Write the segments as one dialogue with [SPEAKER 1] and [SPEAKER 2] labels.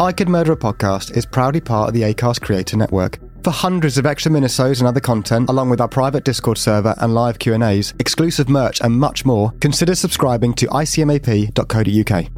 [SPEAKER 1] I Could Murder a Podcast is proudly part of the ACAST Creator Network. For hundreds of extra minisodes and other content, along with our private Discord server and live Q&As, exclusive merch and much more, consider subscribing to icmap.co.uk.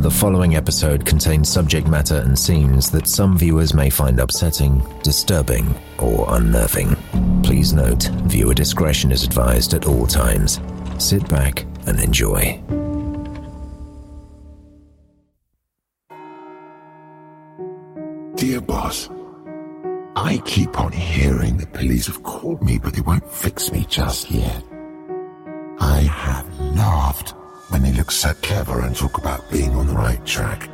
[SPEAKER 2] The following episode contains subject matter and scenes that some viewers may find upsetting, disturbing, or unnerving. Please note, viewer discretion is advised at all times. Sit back and enjoy.
[SPEAKER 3] Dear boss, I keep on hearing the police have called me, but they won't fix me just yet. I have laughed when they look so clever and talk about being on the right track.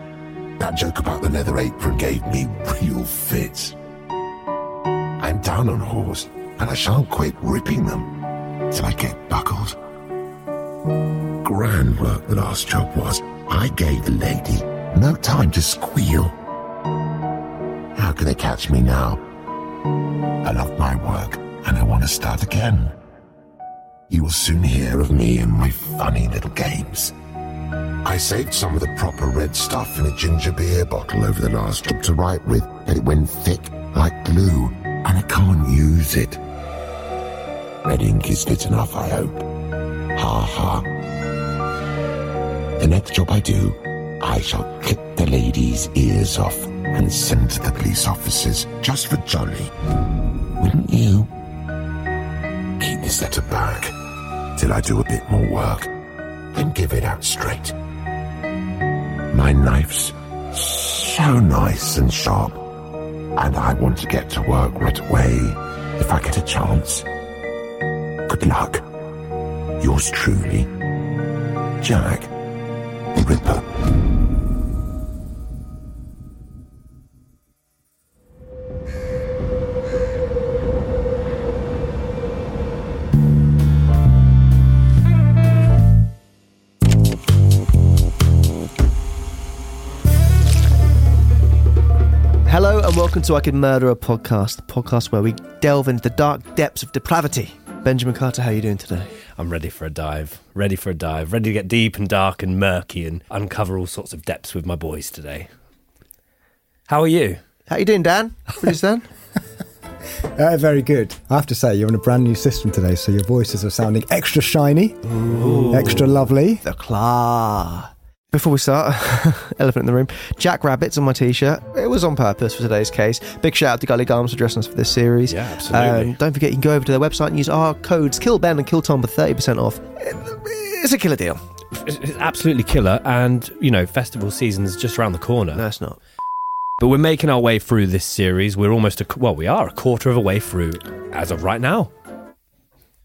[SPEAKER 3] That joke about the leather apron gave me real fits. I'm down on horse, and I shan't quit ripping them till I get buckled. Grand work the last job was. I gave the lady no time to squeal. How can they catch me now? I love my work, and I want to start again. You will soon hear of me and my funny little games. I saved some of the proper red stuff in a ginger beer bottle over the last job to write with, but it went thick like glue, and I can't use it. Red ink is good enough, I hope. Ha ha. The next job I do, I shall clip the lady's ears off and send to the police officers just for jolly. Wouldn't you? Keep this letter back till I do a bit more work, then give it out straight. My knife's so nice and sharp, and I want to get to work right away if I get a chance. Good luck. Yours truly, Jack the Ripper.
[SPEAKER 4] Welcome to I Could Murder a Podcast, the podcast where we delve into the dark depths of depravity. Benjamin Carter, how are you doing today?
[SPEAKER 5] I'm ready for a dive. Ready for a dive. Ready to get deep and dark and murky and uncover all sorts of depths with my boys today. How are you?
[SPEAKER 4] How you doing, Dan? Producer Dan?
[SPEAKER 6] Uh, very good. I have to say, you're on a brand new system today, so your voices are sounding extra shiny, extra lovely.
[SPEAKER 4] The claw. Before we start, elephant in the room, Jack Rabbit's on my t-shirt. It was on purpose for today's case. Big shout out to Gully Garms for dressing us for this series.
[SPEAKER 5] Yeah, absolutely.
[SPEAKER 4] Um, don't forget, you can go over to their website and use our codes Kill Ben and Kill Tom for 30% off. It's a killer deal.
[SPEAKER 5] It's absolutely killer, and you know, festival season's just around the corner.
[SPEAKER 4] No, it's not.
[SPEAKER 5] But we're making our way through this series. We're almost a well, we are a quarter of a way through as of right now.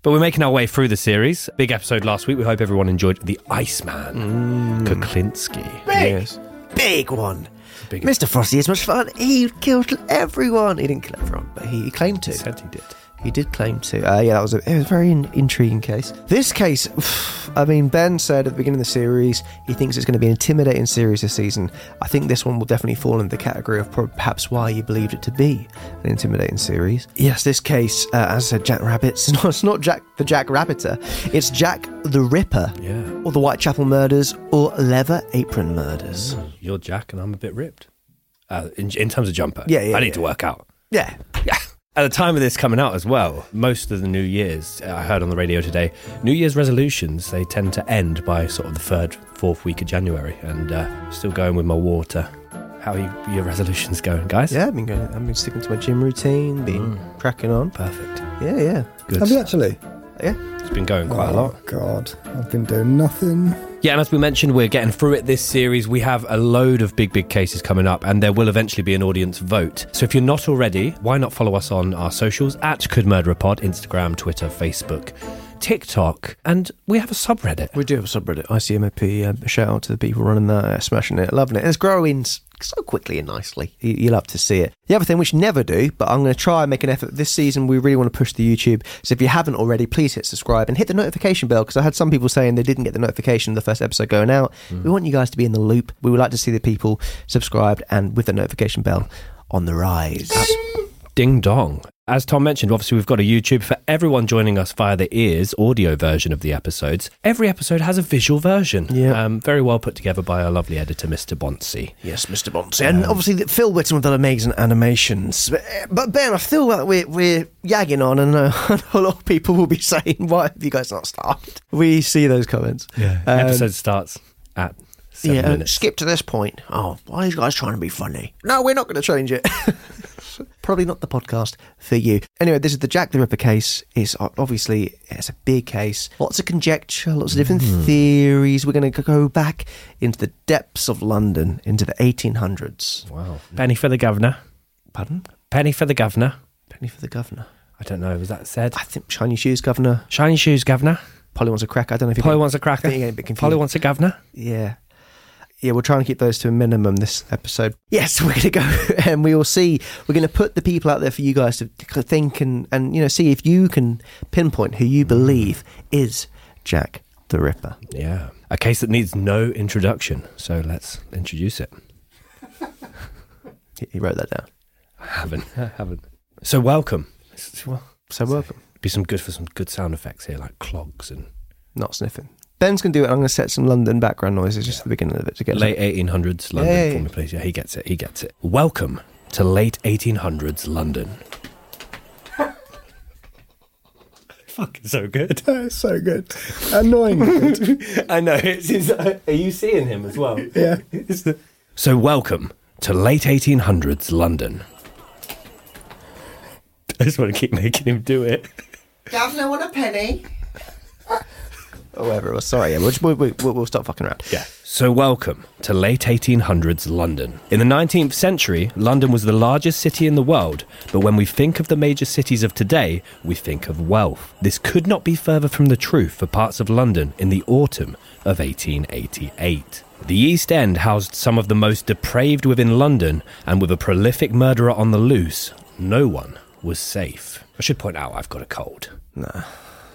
[SPEAKER 5] But we're making our way through the series. Big episode last week. We hope everyone enjoyed the Iceman, mm. Kuklinski.
[SPEAKER 4] Yes. Big one.
[SPEAKER 5] Big
[SPEAKER 4] Mr. Frosty is much fun. He killed everyone. He didn't kill everyone, but he, he claimed to.
[SPEAKER 5] Said he did.
[SPEAKER 4] He did claim to. Uh, yeah, that was a, it was a very in, intriguing case. This case, I mean, Ben said at the beginning of the series he thinks it's going to be an intimidating series this season. I think this one will definitely fall into the category of perhaps why you believed it to be an intimidating series. Yes, this case, uh, as I said, Jack Rabbit's it's not, it's not Jack the Jack Rabbiter, it's Jack the Ripper,
[SPEAKER 5] Yeah.
[SPEAKER 4] or the Whitechapel murders, or Leather Apron murders.
[SPEAKER 5] You're Jack, and I'm a bit ripped. Uh, in, in terms of jumper.
[SPEAKER 4] Yeah, yeah,
[SPEAKER 5] I need
[SPEAKER 4] yeah.
[SPEAKER 5] to work out.
[SPEAKER 4] Yeah,
[SPEAKER 5] Yeah. At the time of this coming out as well, most of the New Year's, uh, I heard on the radio today, New Year's resolutions, they tend to end by sort of the third, fourth week of January. And uh, still going with my water. How are you, your resolutions going, guys?
[SPEAKER 4] yeah. I've been going. I've been sticking to my gym routine, been cracking on.
[SPEAKER 5] Perfect.
[SPEAKER 4] Yeah, yeah.
[SPEAKER 5] Good.
[SPEAKER 6] Have you actually?
[SPEAKER 4] Yeah.
[SPEAKER 5] It's been going quite a oh, lot.
[SPEAKER 6] Oh, God. I've been doing nothing.
[SPEAKER 5] Yeah, and as we mentioned, we're getting through it this series. We have a load of big, big cases coming up, and there will eventually be an audience vote. So if you're not already, why not follow us on our socials at Could Murder Pod, Instagram, Twitter, Facebook, TikTok, and we have a subreddit.
[SPEAKER 4] We do have a subreddit, ICMAP. Um, shout out to the people running that, uh, smashing it, loving it. And it's growing so quickly and nicely. You, you love to see it. The other thing, which never do, but I'm going to try and make an effort this season, we really want to push the YouTube. So if you haven't already, please hit subscribe and hit the notification bell because I had some people saying they didn't get the notification of the first episode going out. We want you guys to be in the loop. We would like to see the people subscribed and with the notification bell on the rise.
[SPEAKER 5] Ding dong. As Tom mentioned, obviously we've got a YouTube for everyone joining us via the ears audio version of the episodes. Every episode has a visual version.
[SPEAKER 4] Yeah.
[SPEAKER 5] Um, very well put together by our lovely editor, Mr. Bonsey.
[SPEAKER 4] Yes, Mr. Bonsey. And obviously, the- Phil Whitton with the amazing animations. But, uh, But Ben, I feel that we're, we're yagging on, and uh, a lot of people will be saying, Why have you guys not started? We see those comments. Yeah.
[SPEAKER 5] episode starts at seven
[SPEAKER 4] yeah,
[SPEAKER 5] minutes.
[SPEAKER 4] skip to this point. Oh, why are you guys trying to be funny? No, we're not going to change it. Probably not the podcast for you. Anyway, this is the Jack the Ripper case. It's uh, obviously it's a big case. Lots of conjecture, lots of different hmm. theories. We're going to go back into the depths of London, into the 1800s.
[SPEAKER 5] Wow. Penny for the governor.
[SPEAKER 4] Pardon?
[SPEAKER 5] Penny for the governor.
[SPEAKER 4] Penny for the governor.
[SPEAKER 5] I don't know. Was that said?
[SPEAKER 4] I think shiny shoes governor.
[SPEAKER 5] Shiny shoes, governor.
[SPEAKER 4] Polly wants a crack. I don't know if you
[SPEAKER 5] Polly wants a cracker.
[SPEAKER 4] I think you're getting a bit confused.
[SPEAKER 5] Polly wants a governor.
[SPEAKER 4] Yeah. Yeah, we're trying to keep those to a minimum this episode. Yes, we're going to go and we will see. We're going to put the people out there for you guys to think and, and you know, see if you can pinpoint who you believe is Jack the Ripper.
[SPEAKER 5] Yeah. A case that needs no introduction. So let's introduce it.
[SPEAKER 4] He- wrote that down.
[SPEAKER 5] I haven't. I haven't. So welcome.
[SPEAKER 4] So welcome.
[SPEAKER 5] be some good for some good sound effects here, like clogs and
[SPEAKER 4] Not sniffing. Ben's going to do it. I'm going to set some London background noises just at the beginning of it to get
[SPEAKER 5] late 1800s London
[SPEAKER 4] Yeah, yeah,
[SPEAKER 5] for me, please. Yeah, he gets it. He gets it. Welcome to late 1800s London. Fucking so good.
[SPEAKER 6] That's so good. Annoying. good.
[SPEAKER 5] I know. It's, it's, are you seeing him as well?
[SPEAKER 6] Yeah.
[SPEAKER 5] So, welcome to late 1800s London. I just want to keep making him do it.
[SPEAKER 4] Governor, want a penny? Or whatever it was. Sorry, yeah, we'll, we'll, we'll, we'll stop fucking around.
[SPEAKER 5] Yeah. So, welcome to late 1800s London. In the 19th century, London was the largest city in the world, but when we think of the major cities of today, we think of wealth. This could not be further from the truth for parts of London in the autumn of 1888. The East End housed some of the most depraved within London, and with a prolific murderer on the loose, no one was safe. I should point out I've got a cold.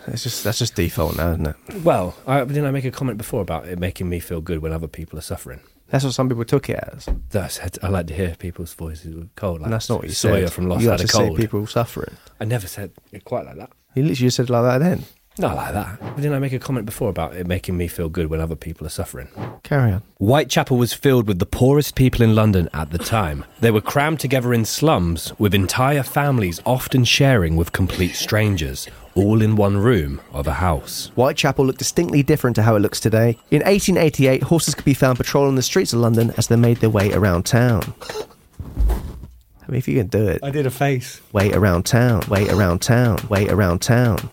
[SPEAKER 4] It's just that's just default now, isn't it?
[SPEAKER 5] Well, I, didn't I make a comment before about it making me feel good when other people are suffering?
[SPEAKER 4] That's what some people took it as.
[SPEAKER 5] That's I like to hear people's voices with cold. Like
[SPEAKER 4] And that's not what you
[SPEAKER 5] Sawyer
[SPEAKER 4] said.
[SPEAKER 5] from Lost
[SPEAKER 4] you
[SPEAKER 5] had a cold.
[SPEAKER 4] people suffering.
[SPEAKER 5] I never said it quite like that.
[SPEAKER 4] You literally just said it like that then.
[SPEAKER 5] Not like that. But didn't I make a comment before about it making me feel good when other people are suffering?
[SPEAKER 4] Carry on.
[SPEAKER 5] Whitechapel was filled with the poorest people in London at the time. They were crammed together in slums, with entire families often sharing with complete strangers, all in one room of a house.
[SPEAKER 4] Whitechapel looked distinctly different to how it looks today. In 1888, horses could be found patrolling the streets of London as they made their way around town. I mean, if you can do it, I
[SPEAKER 5] did a face.
[SPEAKER 4] way around town, way around town, way around town.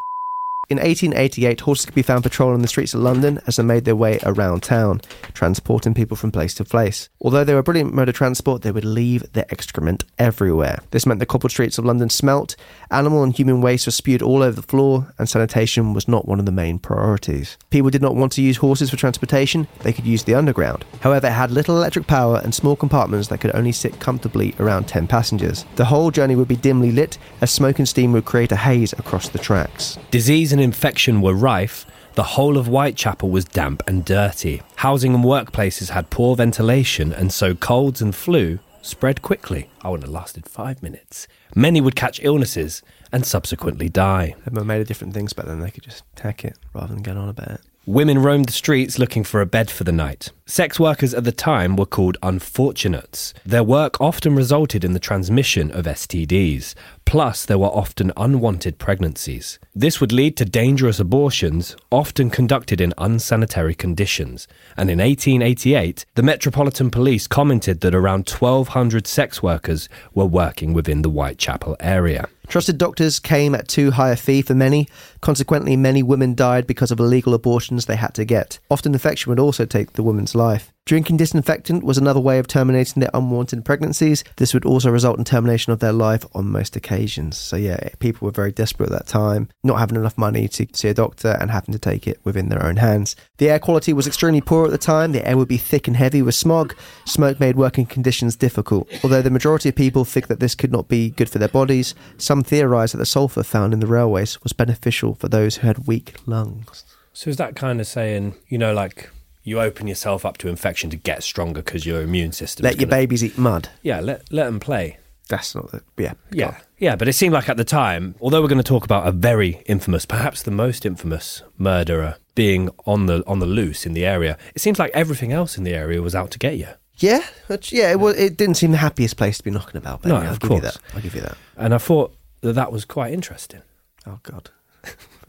[SPEAKER 4] In 1888, horses could be found patrolling the streets of London as they made their way around town, transporting people from place to place. Although they were a brilliant mode of transport, they would leave their excrement everywhere. This meant the cobbled streets of London smelt, animal and human waste was spewed all over the floor, and sanitation was not one of the main priorities. People did not want to use horses for transportation, they could use the underground. However, it had little electric power and small compartments that could only sit comfortably around 10 passengers. The whole journey would be dimly lit, as smoke and steam would create a haze across the tracks.
[SPEAKER 5] Disease and infection were rife. The whole of Whitechapel was damp and dirty. Housing and workplaces had poor ventilation, and so colds and flu spread quickly. I would have lasted five minutes. Many would catch illnesses and subsequently die.
[SPEAKER 4] They were made of different things back then, they could just tack it rather than get on about it.
[SPEAKER 5] Women roamed the streets looking for a bed for the night. Sex workers at the time were called unfortunates. Their work often resulted in the transmission of STDs. Plus, there were often unwanted pregnancies. This would lead to dangerous abortions, often conducted in unsanitary conditions. And in 1888, the Metropolitan Police commented that around 1,200 sex workers were working within the Whitechapel area.
[SPEAKER 4] Trusted doctors came at too high a fee for many. Consequently, many women died because of illegal abortions they had to get. Often, infection would also take the woman's life. Drinking disinfectant was another way of terminating their unwanted pregnancies. This would also result in termination of their life on most occasions. So, yeah, people were very desperate at that time, not having enough money to see a doctor and having to take it within their own hands. The air quality was extremely poor at the time. The air would be thick and heavy with smog. Smoke made working conditions difficult. Although the majority of people think that this could not be good for their bodies, some theorise that the sulphur found in the railways was beneficial for those who had weak lungs.
[SPEAKER 5] So, is that kind of saying, you know, like you open yourself up to infection to get stronger because your immune system
[SPEAKER 4] Let your babies eat mud.
[SPEAKER 5] Yeah, let, let them play.
[SPEAKER 4] That's not the. Yeah.
[SPEAKER 5] Yeah, yeah, but it seemed like at the time, although we're going to talk about a very infamous, perhaps the most infamous murderer being on the on the loose in the area, it seems like everything else in the area was out to get you.
[SPEAKER 4] Yeah, that's- yeah. It, was, it didn't seem the happiest place to be knocking about. But
[SPEAKER 5] No,
[SPEAKER 4] yeah, I'll
[SPEAKER 5] of
[SPEAKER 4] give you
[SPEAKER 5] course.
[SPEAKER 4] that. I'll give you that.
[SPEAKER 5] And I thought that that was quite interesting.
[SPEAKER 4] Oh God,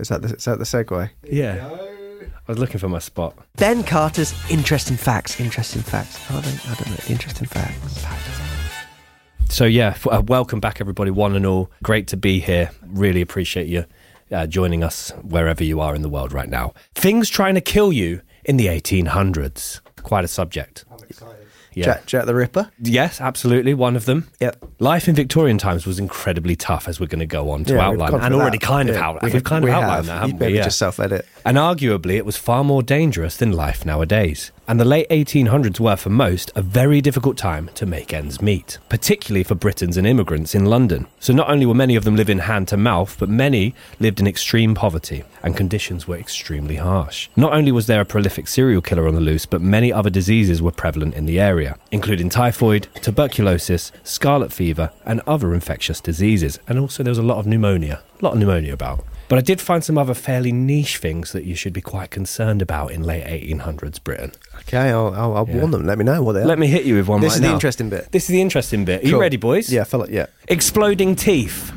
[SPEAKER 4] is that the, is that the segue?
[SPEAKER 5] Yeah, I was looking for my spot.
[SPEAKER 4] Ben Carter's interesting facts. Interesting facts. I don't, I don't know. Interesting facts.
[SPEAKER 5] So yeah, f- uh, welcome back everybody, one and all. Great to be here. Really appreciate you uh, joining us wherever you are in the world right now. Things trying to kill you in the 1800s. Quite a subject. Yeah.
[SPEAKER 4] Jack, Jack the Ripper.
[SPEAKER 5] Yes, absolutely. One of them.
[SPEAKER 4] Yep.
[SPEAKER 5] Life in Victorian times was incredibly tough, as we're going to go on to
[SPEAKER 4] Yeah, we've
[SPEAKER 5] outline,
[SPEAKER 4] gone
[SPEAKER 5] and
[SPEAKER 4] through
[SPEAKER 5] already
[SPEAKER 4] that.
[SPEAKER 5] kind of
[SPEAKER 4] Yeah,
[SPEAKER 5] out.
[SPEAKER 4] we
[SPEAKER 5] We've kind of
[SPEAKER 4] we
[SPEAKER 5] outlined
[SPEAKER 4] have.
[SPEAKER 5] that,
[SPEAKER 4] You
[SPEAKER 5] haven't
[SPEAKER 4] maybe
[SPEAKER 5] we? Yeah.
[SPEAKER 4] just self edit.
[SPEAKER 5] And arguably, it was far more dangerous than life nowadays. And the late 1800s were, for most, a very difficult time to make ends meet, particularly for Britons and immigrants in London. So not only were many of them living hand to mouth, but many lived in extreme poverty, and conditions were extremely harsh. Not only was there a prolific serial killer on the loose, but many other diseases were prevalent in the area, including typhoid, tuberculosis, scarlet fever, and other infectious diseases. And also, there was a lot of pneumonia. A lot of pneumonia about. But I did find some other fairly niche things that you should be quite concerned about in late 1800s Britain.
[SPEAKER 4] Okay, I'll, I'll, I'll
[SPEAKER 5] Yeah.
[SPEAKER 4] warn them. Let me know what they are.
[SPEAKER 5] Let me hit you with one
[SPEAKER 4] This
[SPEAKER 5] right
[SPEAKER 4] is the interesting bit.
[SPEAKER 5] This is the interesting bit. Are you ready, boys?
[SPEAKER 4] Yeah, I feel like yeah.
[SPEAKER 5] Exploding teeth.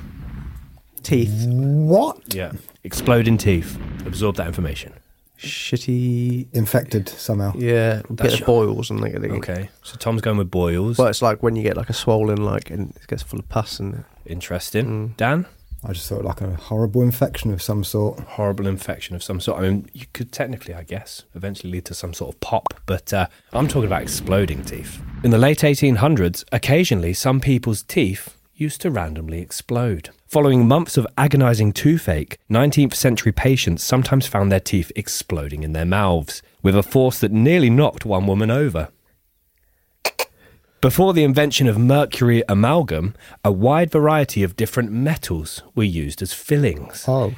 [SPEAKER 4] Teeth.
[SPEAKER 6] What?
[SPEAKER 5] Yeah. Exploding teeth. Absorb that information.
[SPEAKER 4] Shitty.
[SPEAKER 6] Infected somehow.
[SPEAKER 4] Yeah, get
[SPEAKER 5] That's
[SPEAKER 4] the
[SPEAKER 5] your-
[SPEAKER 4] boils and like.
[SPEAKER 5] Okay. So Tom's going with boils.
[SPEAKER 4] Well, it's like when you get like a swollen like and it gets full of pus and
[SPEAKER 5] Interesting.
[SPEAKER 4] Mm.
[SPEAKER 5] Dan?
[SPEAKER 6] I just thought like a horrible infection of some sort.
[SPEAKER 5] Horrible infection of some sort. I mean, you could technically, I guess, eventually lead to some sort of pop, but uh, I'm talking about exploding teeth. In the late 1800s, occasionally some people's teeth used to randomly explode. Following months of agonizing toothache, 19th century patients sometimes found their teeth exploding in their mouths, with a force that nearly knocked one woman over. Before the invention of mercury amalgam, a wide variety of different metals were used as fillings.
[SPEAKER 4] oh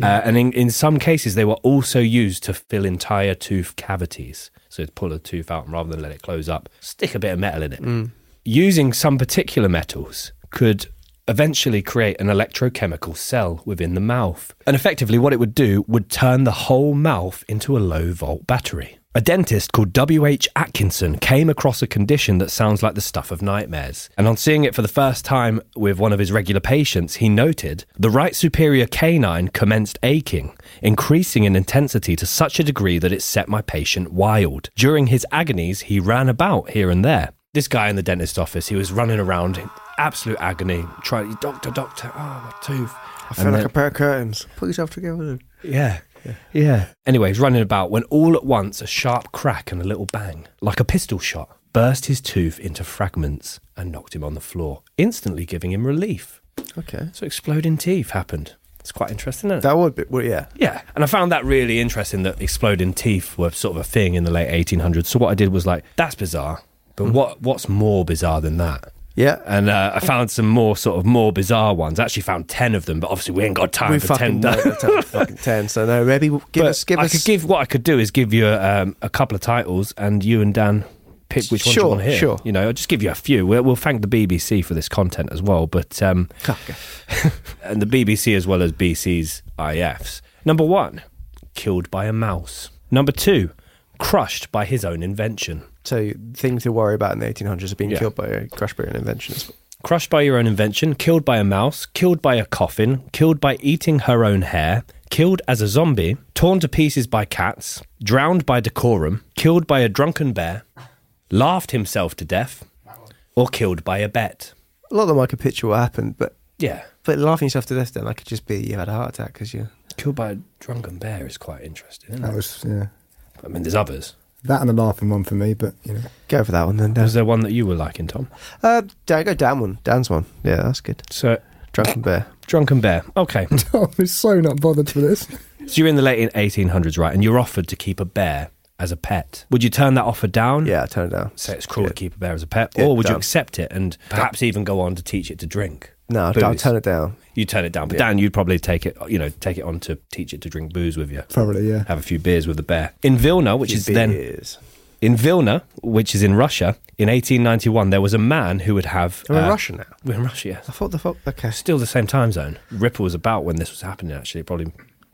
[SPEAKER 5] Uh, and in, in some cases, they were also used to fill entire tooth cavities. So to pull a tooth out and rather than let it close up, stick a bit of metal in it. Using some particular metals could eventually create an electrochemical cell within the mouth. And effectively, what it would do would turn the whole mouth into a low volt battery. A dentist called W.H. Atkinson came across a condition that sounds like the stuff of nightmares. And on seeing it for the first time with one of his regular patients, he noted the right superior canine commenced aching, increasing in intensity to such a degree that it set my patient wild. During his agonies, he ran about here and there. This guy in the dentist office, he was running around in absolute agony, trying, doctor, doctor, oh, my tooth.
[SPEAKER 4] I feel like a pair of curtains. Put yourself together.
[SPEAKER 5] Yeah. Yeah. Anyway, he's running about when all at once a sharp crack and a little bang, like a pistol shot, burst his tooth into fragments and knocked him on the floor, instantly giving him relief.
[SPEAKER 4] Okay.
[SPEAKER 5] So exploding teeth happened. It's quite interesting, isn't it?
[SPEAKER 4] That would be well, yeah.
[SPEAKER 5] yeah. And I found that really interesting that exploding teeth were sort of a thing in the late 1800s. So what I did was like, that's bizarre. But hmm. what what's more bizarre than that?
[SPEAKER 4] Yeah.
[SPEAKER 5] And uh, I found some more sort of more bizarre ones. I actually found 10 of them, but obviously we ain't got time
[SPEAKER 4] we
[SPEAKER 5] for 10.
[SPEAKER 4] fucking know the ten, fucking ten. So no, maybe give
[SPEAKER 5] but
[SPEAKER 4] us give
[SPEAKER 5] I
[SPEAKER 4] us
[SPEAKER 5] could give what I could do is give you a, um, a couple of titles, and you and Dan pick which one you
[SPEAKER 4] Sure,
[SPEAKER 5] want to hear.
[SPEAKER 4] sure.
[SPEAKER 5] You know, I'll just give you a few. We'll, we'll thank the BBC for this content as well, but um,
[SPEAKER 4] Okay.
[SPEAKER 5] and the BBC as well as BC's IFs. Number one, killed by a mouse. Number two, crushed by his own invention.
[SPEAKER 4] So things to worry about in the 1800s are being
[SPEAKER 5] Yeah.
[SPEAKER 4] killed by a crushed by an invention.
[SPEAKER 5] Crushed by your own invention, killed by a mouse, killed by a coffin, killed by eating her own hair, killed as a zombie, torn to pieces by cats, drowned by decorum, killed by a drunken bear, laughed himself to death, or killed by a bet.
[SPEAKER 4] A lot of them I could picture what happened, but
[SPEAKER 5] Yeah.
[SPEAKER 4] but laughing yourself to death then I could just be you had a heart attack because you.
[SPEAKER 5] Killed by a drunken bear is quite interesting, isn't
[SPEAKER 6] That
[SPEAKER 5] it?
[SPEAKER 6] was yeah.
[SPEAKER 5] I mean, there's others.
[SPEAKER 6] That and a laughing one for me, but you know.
[SPEAKER 4] Go for that one then, Dan.
[SPEAKER 5] Was there one that you were liking, Tom?
[SPEAKER 4] Uh, Dan, go Dan one. Dan's one. Yeah, that's good.
[SPEAKER 5] So,
[SPEAKER 4] Drunken Bear.
[SPEAKER 5] drunken bear. Okay.
[SPEAKER 6] Tom is so not bothered for this.
[SPEAKER 5] so you're in the late 1800s, right? And you're offered to keep a bear as a pet. Would you turn that offer down?
[SPEAKER 4] Yeah, turn it down.
[SPEAKER 5] Say it's cruel
[SPEAKER 4] Yeah.
[SPEAKER 5] to keep a bear as a pet,
[SPEAKER 4] Yeah,
[SPEAKER 5] or would you accept it and perhaps even go on to teach it to drink?
[SPEAKER 4] No, I'll
[SPEAKER 5] Booze.
[SPEAKER 4] turn it down.
[SPEAKER 5] You turn it down, but
[SPEAKER 4] Yeah.
[SPEAKER 5] Dan, you'd probably take it. You know, take it on to teach it to drink booze with you.
[SPEAKER 6] Probably, yeah.
[SPEAKER 5] Have a few beers with the bear in Vilna, which is then in Vilna, which is in Russia. In 1891, there was a man who would have.
[SPEAKER 4] We're in
[SPEAKER 5] uh,
[SPEAKER 4] Russia now.
[SPEAKER 5] We're in Russia. Yes.
[SPEAKER 4] I thought the fuck. Okay.
[SPEAKER 5] Still the same time zone. Ripper was about when this was happening. Actually, probably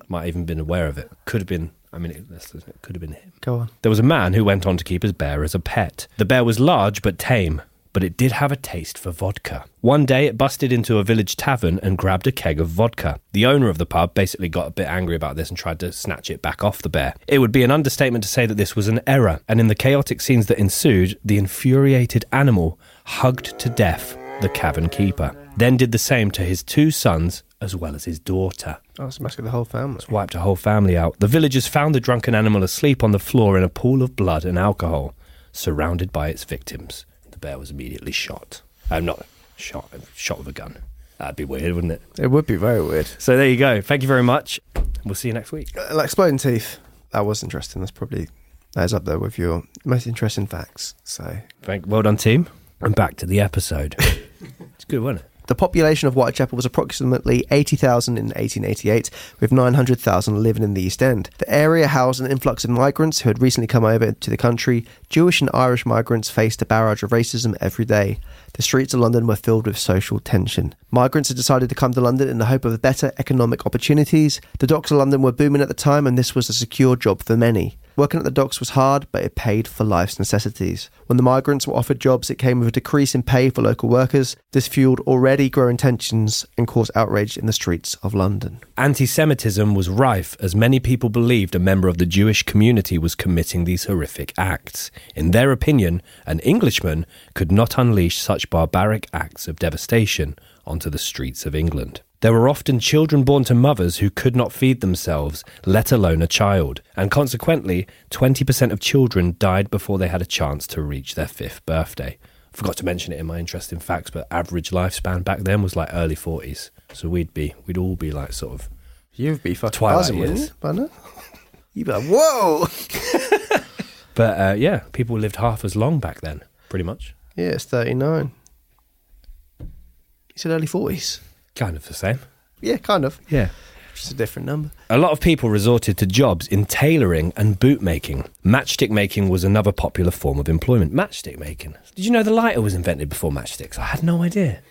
[SPEAKER 5] might have even been aware of it. Could have been. I mean, it, it could have been him.
[SPEAKER 4] Go on.
[SPEAKER 5] There was a man who went on to keep his bear as a pet. The bear was large but tame, but it did have a taste for vodka. One day it busted into a village tavern and grabbed a keg of vodka. The owner of the pub basically got a bit angry about this and tried to snatch it back off the bear. It would be an understatement to say that this was an error, and in the chaotic scenes that ensued, the infuriated animal hugged to death the cavern keeper, then did the same to his two sons as well as his daughter
[SPEAKER 4] Oh, it's massacred the whole family.
[SPEAKER 5] wiped a whole family out. The villagers found the drunken animal asleep on the floor in a pool of blood and alcohol, surrounded by its victims. The bear was immediately shot. I'm not shot, shot with a gun. That'd be weird, wouldn't it?
[SPEAKER 4] It would be very weird.
[SPEAKER 5] So there you go. Thank you very much. We'll see you next week.
[SPEAKER 4] Uh, like exploding teeth. That was interesting. That's probably that is up there with your most interesting facts. So
[SPEAKER 5] Thank, well done, team. And back to the episode. it's good, wasn't it?
[SPEAKER 4] The population of Whitechapel was approximately 80,000 in 1888, with 900,000 living in the East End. The area housed an influx of migrants who had recently come over to the country. Jewish and Irish migrants faced a barrage of racism every day. The streets of London were filled with social tension. Migrants had decided to come to London in the hope of better economic opportunities. The docks of London were booming at the time, and this was a secure job for many. Working at the docks was hard, but it paid for life's necessities. When the migrants were offered jobs, it came with a decrease in pay for local workers. This fueled already growing tensions and caused outrage in the streets of London.
[SPEAKER 5] Anti Semitism was rife as many people believed a member of the Jewish community was committing these horrific acts. In their opinion, an Englishman could not unleash such barbaric acts of devastation onto the streets of England. There were often children born to mothers who could not feed themselves, let alone a child, and consequently, 20% of children died before they had a chance to reach their fifth birthday. Forgot to mention it in my interesting facts, but average lifespan back then was like early 40s. So we'd be, we'd all be like sort of
[SPEAKER 4] You'd be fucking
[SPEAKER 5] Twilight
[SPEAKER 4] buzzing, wouldn't
[SPEAKER 5] years.
[SPEAKER 4] you? You'd be like, whoa!
[SPEAKER 5] But uh, yeah, people lived half as long back then, pretty much.
[SPEAKER 4] Yeah, it's 39. You said early 40s.
[SPEAKER 5] Kind of the same.
[SPEAKER 4] Yeah, kind of.
[SPEAKER 5] Yeah.
[SPEAKER 4] Just a different number.
[SPEAKER 5] A lot of people resorted to jobs in tailoring and boot making. Matchstick making was another popular form of employment. Matchstick making. Did you know the lighter was invented before matchsticks? I had no idea.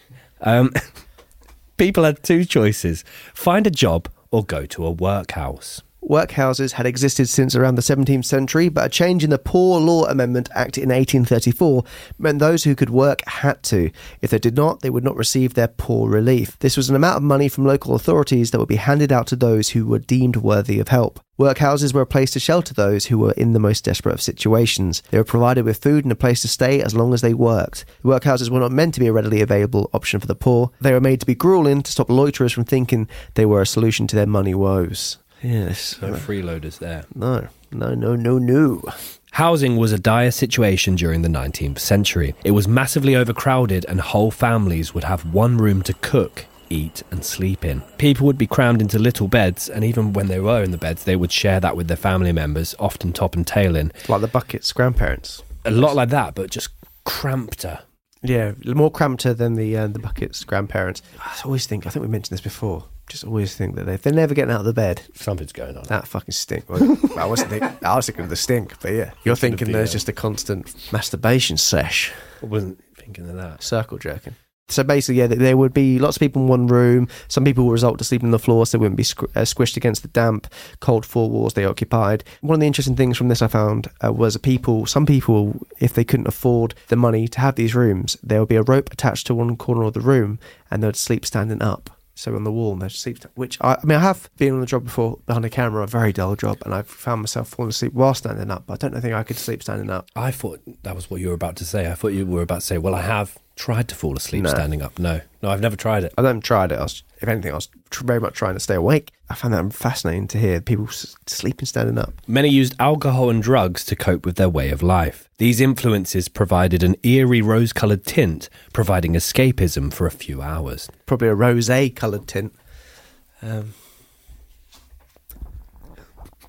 [SPEAKER 5] Um, people had two choices find a job or go to a workhouse.
[SPEAKER 4] Workhouses had existed since around the 17th century, but a change in the Poor Law Amendment Act in 1834 meant those who could work had to. If they did not, they would not receive their poor relief. This was an amount of money from local authorities that would be handed out to those who were deemed worthy of help. Workhouses were a place to shelter those who were in the most desperate of situations. They were provided with food and a place to stay as long as they worked. The workhouses were not meant to be a readily available option for the poor. They were made to be grueling to stop loiterers from thinking they were a solution to their money woes. Yes.
[SPEAKER 5] No freeloaders there.
[SPEAKER 4] No, no, no, no, no.
[SPEAKER 5] Housing was a dire situation during the 19th century. It was massively overcrowded, and whole families would have one room to cook, eat, and sleep in. People would be crammed into little beds, and even when they were in the beds, they would share that with their family members, often top and tail in.
[SPEAKER 4] Like the buckets, grandparents.
[SPEAKER 5] A lot like that, but just crampter.
[SPEAKER 4] Yeah, more crampter than the uh, the buckets, grandparents. I always think. I think we mentioned this before. Just always think that they, if they're never getting out of the bed,
[SPEAKER 5] Something's going on.
[SPEAKER 4] that fucking stink. Well, I wasn't. Think, I was thinking of the stink, but yeah, you're
[SPEAKER 5] Thinking
[SPEAKER 4] there's just a constant masturbation sesh,
[SPEAKER 5] I wasn't thinking of that.
[SPEAKER 4] circle jerking. So basically, yeah, there would be lots of people in one room. Some people would result to sleeping on the floor, so they wouldn't be squ- uh, squished against the damp, cold four walls they occupied. One of the interesting things from this I found uh, was people. Some people, if they couldn't afford the money to have these rooms, there would be a rope attached to one corner of the room, and they'd sleep standing up. So on the wall, and they'd sleep. Which I, I mean, I have been on the job before behind a camera, a very dull job, and I've found myself falling asleep while standing up. But I don't think I could sleep standing up.
[SPEAKER 5] I thought that was what you were about to say. I thought you were about to say, well, I have tried to fall asleep
[SPEAKER 4] No.
[SPEAKER 5] standing up. No, no, I've never tried it.
[SPEAKER 4] I haven't tried it. I was, if anything, I was tr- very much trying to stay awake. I found that fascinating to hear people s- sleeping standing up.
[SPEAKER 5] Many used alcohol and drugs to cope with their way of life. These influences provided an eerie rose coloured tint, providing escapism for a few hours.
[SPEAKER 4] Probably a rosé coloured tint. Um,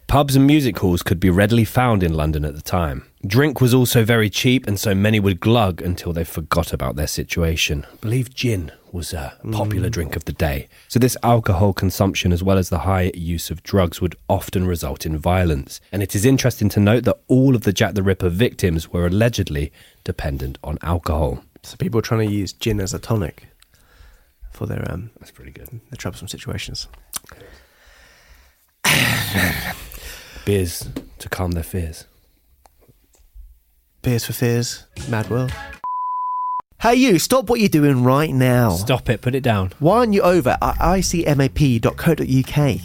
[SPEAKER 5] Pubs and music halls could be readily found in London at the time. Drink was also very cheap, and so many would glug until they forgot about their situation. I believe gin was a popular drink of the day. So, this alcohol consumption, as well as the high use of drugs, would often result in violence. And it is interesting to note that all of the Jack the Ripper victims were allegedly dependent on alcohol.
[SPEAKER 4] so people are trying to use gin as a tonic for their um
[SPEAKER 5] That's pretty good.
[SPEAKER 4] their troublesome situations.
[SPEAKER 5] Beers to calm their fears.
[SPEAKER 4] Beers for fears, mad world. Hey, you! Stop what you're doing right now.
[SPEAKER 5] Stop it, put it down.
[SPEAKER 4] Why aren't you over at icmap.co.uk?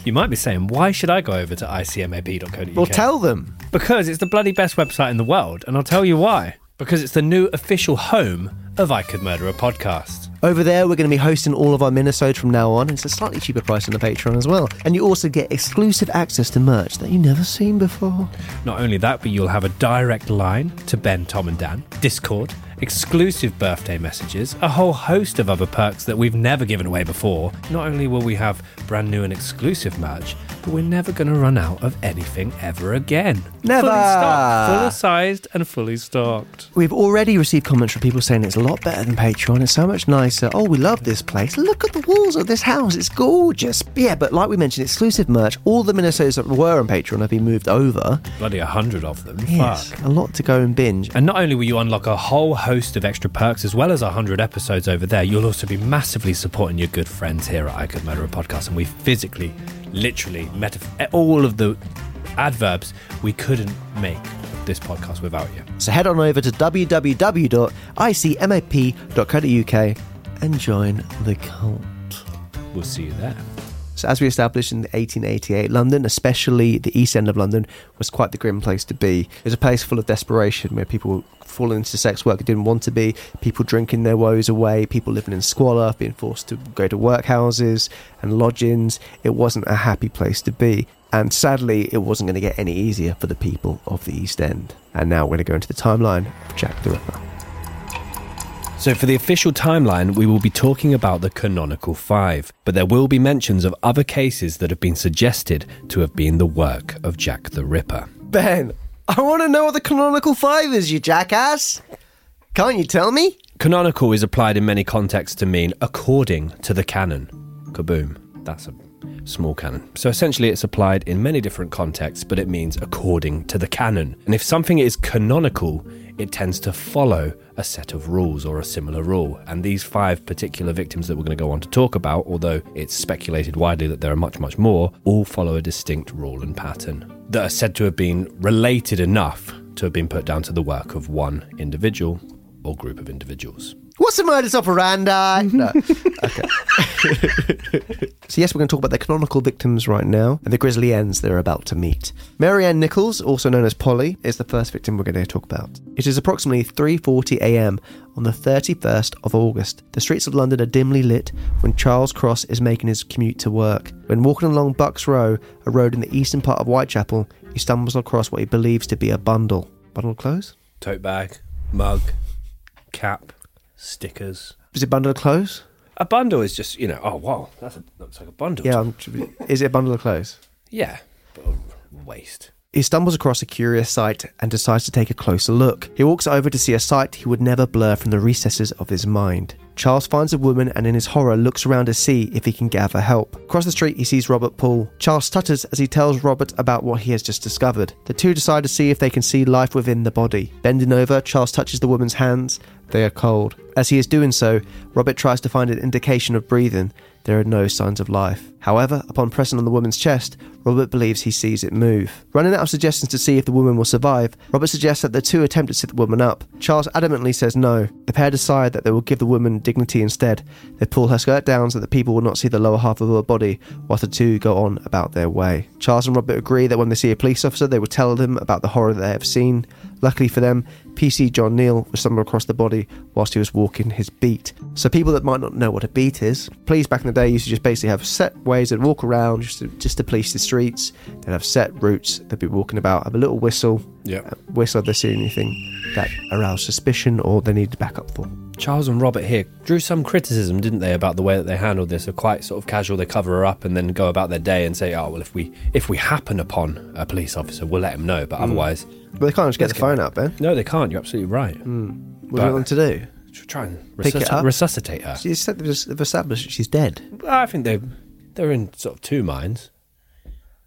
[SPEAKER 5] You might be saying, why should I go over to icmap.co.uk?
[SPEAKER 4] Well, tell them.
[SPEAKER 5] Because it's the bloody best website in the world, and I'll tell you why. Because it's the new official home of I Could Murder a Podcast.
[SPEAKER 4] Over there, we're going to be hosting all of our minisodes from now on. It's a slightly cheaper price on the Patreon as well. And you also get exclusive access to merch that you've never seen before.
[SPEAKER 5] Not only that, but you'll have a direct line to Ben, Tom, and Dan, Discord, exclusive birthday messages, a whole host of other perks that we've never given away before. Not only will we have brand new and exclusive merch, but we're never going to run out of anything ever again.
[SPEAKER 4] Never.
[SPEAKER 5] Fully stocked, full sized, and fully stocked.
[SPEAKER 4] We've already received comments from people saying it's a lot better than Patreon. It's so much nicer. Oh, we love this place. Look at the walls of this house. It's gorgeous. Yeah, but like we mentioned, exclusive merch. All the minisodes that were on Patreon have been moved over.
[SPEAKER 5] Bloody a hundred of them.
[SPEAKER 4] Yes,
[SPEAKER 5] Fuck.
[SPEAKER 4] a lot to go and binge.
[SPEAKER 5] And not only will you unlock a whole host of extra perks as well as a 100 episodes over there, you'll also be massively supporting your good friends here at I Could Murder a Podcast. And we physically, literally, metaf- all of the adverbs, we couldn't make this podcast without you.
[SPEAKER 4] So head on over to www.icmap.co.uk and join the cult.
[SPEAKER 5] We'll see you there.
[SPEAKER 4] So, as we established in 1888, London, especially the East End of London, was quite the grim place to be. It was a place full of desperation where people were falling into sex work they didn't want to be, people drinking their woes away, people living in squalor, being forced to go to workhouses and lodgings. It wasn't a happy place to be. And sadly, it wasn't going to get any easier for the people of the East End. And now we're going to go into the timeline of Jack the Ripper.
[SPEAKER 5] So, for the official timeline, we will be talking about the canonical five, but there will be mentions of other cases that have been suggested to have been the work of Jack the Ripper.
[SPEAKER 4] Ben, I want to know what the canonical five is, you jackass. Can't you tell me?
[SPEAKER 5] Canonical is applied in many contexts to mean according to the canon. Kaboom. That's a small canon. So essentially, it's applied in many different contexts, but it means according to the canon. And if something is canonical, it tends to follow a set of rules or a similar rule. And these five particular victims that we're going to go on to talk about, although it's speculated widely that there are much, much more, all follow a distinct rule and pattern that are said to have been related enough to have been put down to the work of one individual or group of individuals.
[SPEAKER 4] What's the modus operandi? Mm-hmm. No. Okay. so, yes, we're going to talk about the canonical victims right now and the grisly ends they're about to meet. Mary Ann Nichols, also known as Polly, is the first victim we're going to talk about. It is approximately 3:40 a.m. on the 31st of August. The streets of London are dimly lit when Charles Cross is making his commute to work. When walking along Bucks Row, a road in the eastern part of Whitechapel, he stumbles across what he believes to be a bundle. Bundle of clothes?
[SPEAKER 5] tote bag, mug, cap, stickers.
[SPEAKER 4] Is it bundle of clothes?
[SPEAKER 5] A bundle is just, you know, oh wow, that looks like a bundle.
[SPEAKER 4] Yeah, I'm, is it a bundle of clothes?
[SPEAKER 5] yeah, but a waste.
[SPEAKER 4] He stumbles across a curious sight and decides to take a closer look. He walks over to see a sight he would never blur from the recesses of his mind. Charles finds a woman and in his horror looks around to see if he can gather help. Across the street he sees Robert Poole. Charles stutters as he tells Robert about what he has just discovered. The two decide to see if they can see life within the body. Bending over, Charles touches the woman's hands, They are cold. As he is doing so, Robert tries to find an indication of breathing. There are no signs of life. However, upon pressing on the woman's chest, Robert believes he sees it move. Running out of suggestions to see if the woman will survive, Robert suggests that the two attempt to sit the woman up. Charles adamantly says no. The pair decide that they will give the woman dignity instead. They pull her skirt down so that the people will not see the lower half of her body, whilst the two go on about their way. Charles and Robert agree that when they see a police officer, they will tell them about the horror they have seen. Luckily for them, PC John Neil was stumbled across the body whilst he was walking his beat. So people that might not know what a beat is, police back in the day used to just basically have set ways they'd walk around just to, just to police the streets. They'd have set routes they'd be walking about, have a little whistle,
[SPEAKER 5] Yeah.
[SPEAKER 4] uh, whistle if they see anything that aroused suspicion or they needed backup for.
[SPEAKER 5] Charles and Robert here drew some criticism, didn't they, about the way that they handled this? Are quite sort of casual. They cover her up and then go about their day and say, "Oh well, if we if we happen upon a police officer, we'll let him know." But otherwise,
[SPEAKER 4] But they can't just get
[SPEAKER 5] Let's
[SPEAKER 4] the phone out, Ben. Eh?
[SPEAKER 5] no, they can't. You're absolutely right. Hmm.
[SPEAKER 4] What do you want them to do?
[SPEAKER 5] Try and
[SPEAKER 4] Pick it
[SPEAKER 5] resusc-
[SPEAKER 4] up?
[SPEAKER 5] resuscitate her.
[SPEAKER 4] She said they've they've established that she's dead.
[SPEAKER 5] I think they they're in sort of two minds,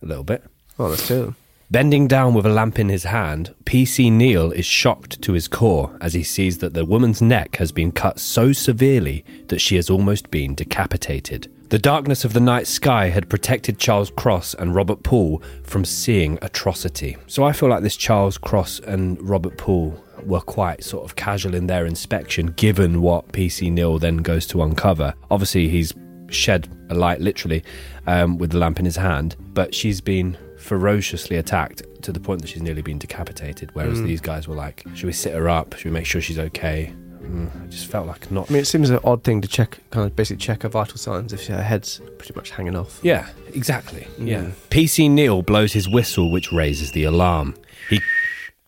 [SPEAKER 5] a little bit.
[SPEAKER 4] Oh, that's two.
[SPEAKER 5] Bending down with a lamp in his hand, PC Neil is shocked to his core as he sees that the woman's neck has been cut so severely that she has almost been decapitated. The darkness of the night sky had protected Charles Cross and Robert Poole from seeing atrocity. So I feel like this Charles Cross and Robert Poole were quite sort of casual in their inspection, given what PC Neil then goes to uncover. Obviously, he's shed a light literally um, with the lamp in his hand, but she's been ferociously attacked to the point that she's nearly been decapitated. Whereas these guys were like, "Should we sit her up? Should we make sure she's okay?" Mm, it just felt like not.
[SPEAKER 4] I mean, it seems an odd thing to check, kind of basically check her vital signs if her head's pretty much hanging off.
[SPEAKER 5] Yeah, exactly. Yeah. PC Neil blows his whistle, which raises the alarm. He.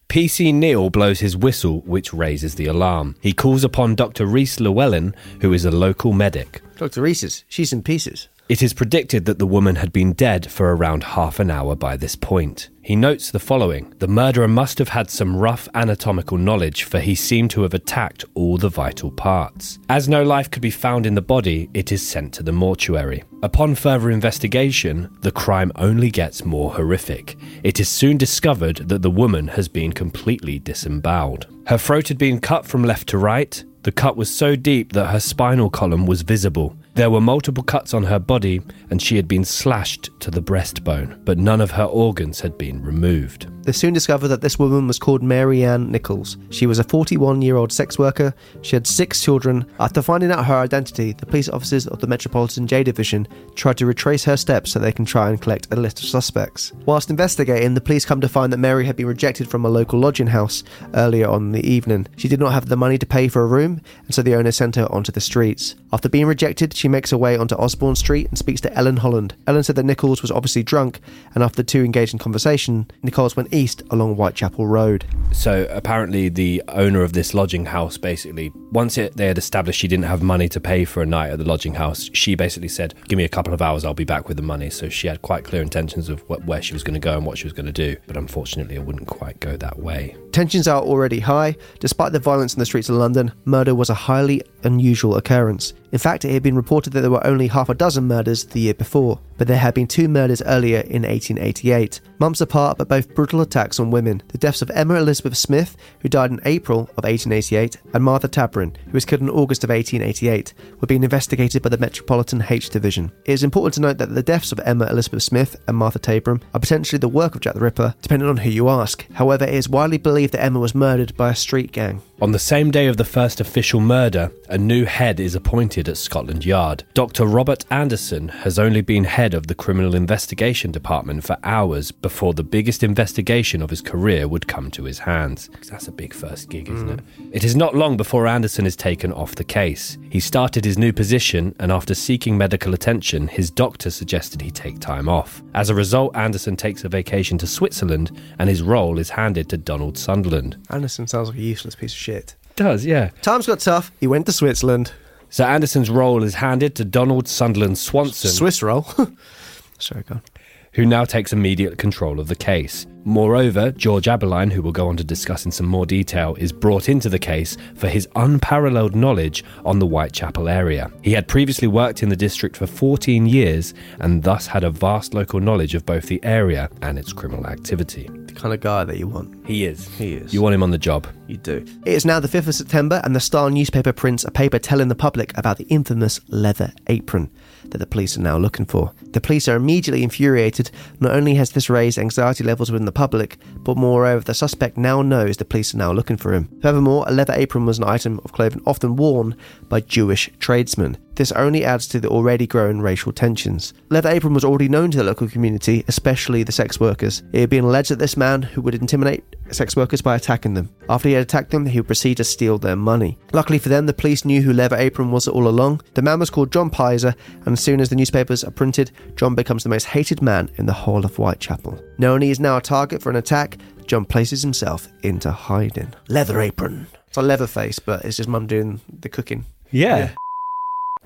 [SPEAKER 5] PC Neil blows his whistle, which raises the alarm. He calls upon Dr. Rees Llewellyn, who is a local medic.
[SPEAKER 4] Dr. Reese's, she's in pieces.
[SPEAKER 5] It is predicted that the woman had been dead for around half an hour by this point. He notes the following The murderer must have had some rough anatomical knowledge, for he seemed to have attacked all the vital parts. As no life could be found in the body, it is sent to the mortuary. Upon further investigation, the crime only gets more horrific. It is soon discovered that the woman has been completely disemboweled. Her throat had been cut from left to right. The cut was so deep that her spinal column was visible. There were multiple cuts on her body, and she had been slashed to the breastbone, but none of her organs had been removed.
[SPEAKER 4] They soon discovered that this woman was called Mary Ann Nichols. She was a 41 year old sex worker. She had six children. After finding out her identity, the police officers of the Metropolitan J Division tried to retrace her steps so they can try and collect a list of suspects. Whilst investigating, the police come to find that Mary had been rejected from a local lodging house earlier on the evening. She did not have the money to pay for a room, and so the owner sent her onto the streets. After being rejected, she makes her way onto Osborne Street and speaks to Ellen Holland. Ellen said that Nichols was obviously drunk, and after the two engaged in conversation, Nichols went east along Whitechapel Road.
[SPEAKER 5] So apparently, the owner of this lodging house basically, once it, they had established she didn't have money to pay for a night at the lodging house, she basically said, "Give me a couple of hours, I'll be back with the money." So she had quite clear intentions of what, where she was going to go and what she was going to do. But unfortunately, it wouldn't quite go that way.
[SPEAKER 4] Tensions are already high. Despite the violence in the streets of London, murder was a highly unusual occurrence. In fact, it had been reported that there were only half a dozen murders the year before, but there had been two murders earlier in 1888. Months apart, but both brutal attacks on women. The deaths of Emma Elizabeth Smith, who died in April of 1888, and Martha Tabram, who was killed in August of 1888, were being investigated by the Metropolitan H Division. It is important to note that the deaths of Emma Elizabeth Smith and Martha Tabram are potentially the work of Jack the Ripper, depending on who you ask. However, it is widely believed that Emma was murdered by a street gang.
[SPEAKER 5] On the same day of the first official murder, a new head is appointed at Scotland Yard. Dr. Robert Anderson has only been head of the Criminal Investigation Department for hours before the biggest investigation of his career would come to his hands. That's a big first gig, isn't it? It is not long before Anderson is taken off the case. He started his new position, and after seeking medical attention, his doctor suggested he take time off. As a result, Anderson takes a vacation to Switzerland, and his role is handed to Donald Sutherland.
[SPEAKER 4] Anderson sounds like a useless piece of shit.
[SPEAKER 5] Does, yeah.
[SPEAKER 4] Times got tough. He went to Switzerland.
[SPEAKER 5] So Anderson's role is handed to Donald Sutherland Swanson,
[SPEAKER 4] Swiss roll. Sorry, go on.
[SPEAKER 5] Who now takes immediate control of the case. Moreover, George Abberline, who we'll go on to discuss in some more detail, is brought into the case for his unparalleled knowledge on the Whitechapel area. He had previously worked in the district for 14 years and thus had a vast local knowledge of both the area and its criminal activity.
[SPEAKER 4] The kind of guy that you want.
[SPEAKER 5] He is.
[SPEAKER 4] He is.
[SPEAKER 5] You want him on the job.
[SPEAKER 4] You do. It is now the 5th of September, and the Star newspaper prints a paper telling the public about the infamous leather apron that the police are now looking for. The police are immediately infuriated. Not only has this raised anxiety levels within the public, but moreover, the suspect now knows the police are now looking for him. Furthermore, a leather apron was an item of clothing often worn by Jewish tradesmen. This only adds to the already growing racial tensions. Leather Apron was already known to the local community, especially the sex workers. It had been alleged that this man who would intimidate sex workers by attacking them. After he had attacked them, he would proceed to steal their money. Luckily for them, the police knew who Leather Apron was all along. The man was called John Pizer, and as soon as the newspapers are printed, John becomes the most hated man in the whole of Whitechapel. Knowing he is now a target for an attack, John places himself into hiding. Leather Apron. It's a leather face, but it's just mum doing the cooking.
[SPEAKER 5] Yeah.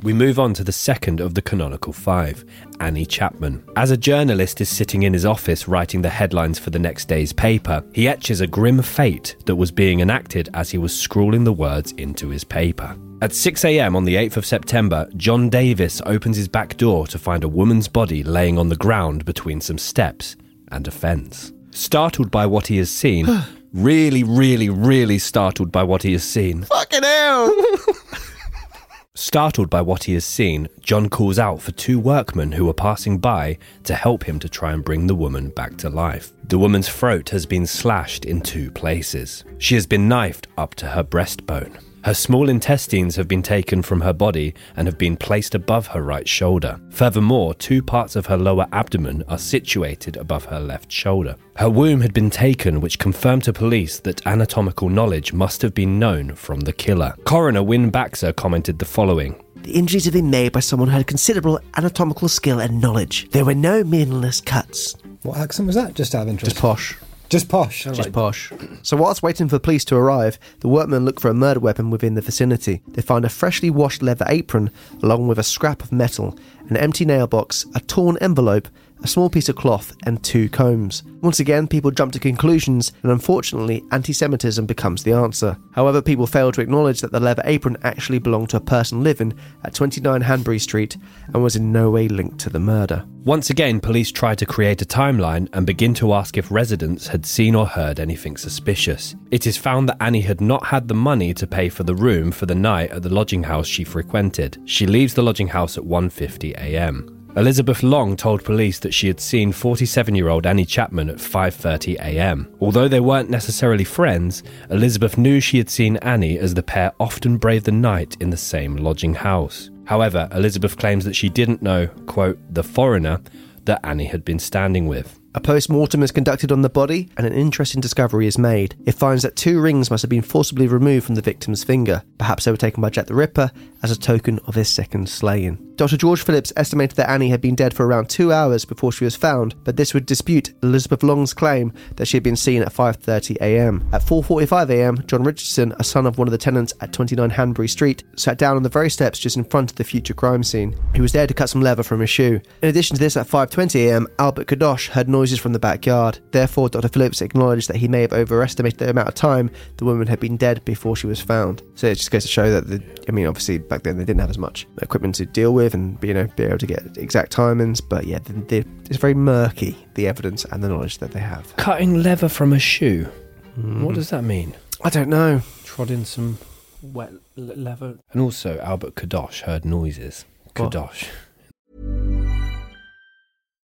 [SPEAKER 5] We move on to the second of the canonical five, Annie Chapman. As a journalist is sitting in his office writing the headlines for the next day's paper, he etches a grim fate that was being enacted as he was scrawling the words into his paper. At 6am on the 8th of September, John Davis opens his back door to find a woman's body laying on the ground between some steps and a fence. Startled by what he has seen, really, really, really startled by what he has seen,
[SPEAKER 4] Fucking hell!
[SPEAKER 5] Startled by what he has seen, John calls out for two workmen who are passing by to help him to try and bring the woman back to life. The woman's throat has been slashed in two places. She has been knifed up to her breastbone. Her small intestines have been taken from her body and have been placed above her right shoulder. Furthermore, two parts of her lower abdomen are situated above her left shoulder. Her womb had been taken, which confirmed to police that anatomical knowledge must have been known from the killer. Coroner Wynne Baxter commented the following
[SPEAKER 4] The injuries have been made by someone who had considerable anatomical skill and knowledge. There were no meaningless cuts.
[SPEAKER 6] What accent was that? Just out of interest.
[SPEAKER 4] Just posh.
[SPEAKER 6] Just posh.
[SPEAKER 4] Just posh. So whilst waiting for the police to arrive, the workmen look for a murder weapon within the vicinity. They find a freshly washed leather apron, along with a scrap of metal, an empty nail box, a torn envelope, a small piece of cloth, and two combs. Once again, people jump to conclusions, and unfortunately, anti Semitism becomes the answer. However, people fail to acknowledge that the leather apron actually belonged to a person living at 29 Hanbury Street and was in no way linked to the murder.
[SPEAKER 5] Once again, police try to create a timeline and begin to ask if residents had seen or heard anything suspicious. It is found that Annie had not had the money to pay for the room for the night at the lodging house she frequented. She leaves the lodging house at 1:50 a.m. Elizabeth Long told police that she had seen 47-year-old Annie Chapman at 5:30 a.m. Although they weren't necessarily friends, Elizabeth knew she had seen Annie as the pair often braved the night in the same lodging house. However, Elizabeth claims that she didn't know, quote, the foreigner that Annie had been standing with.
[SPEAKER 4] A post mortem is conducted on the body, and an interesting discovery is made. It finds that two rings must have been forcibly removed from the victim's finger. Perhaps they were taken by Jack the Ripper as a token of his second slaying. Dr. George Phillips estimated that Annie had been dead for around two hours before she was found, but this would dispute Elizabeth Long's claim that she had been seen at 5:30 a.m. At 4:45 a.m., John Richardson, a son of one of the tenants at 29 Hanbury Street, sat down on the very steps just in front of the future crime scene. He was there to cut some leather from his shoe. In addition to this, at 5:20 a.m., Albert Cadosch heard noises from the backyard. Therefore, Dr. Phillips acknowledged that he may have overestimated the amount of time the woman had been dead before she was found. So it just goes to show that the, I mean, obviously back then they didn't have as much equipment to deal with and you know be able to get exact timings. But yeah, the, the, it's very murky the evidence and the knowledge that they have.
[SPEAKER 5] Cutting leather from a shoe. Mm-hmm. What does that mean?
[SPEAKER 4] I don't know.
[SPEAKER 5] Trod in some wet leather. And also, Albert Cadosch heard noises.
[SPEAKER 4] What?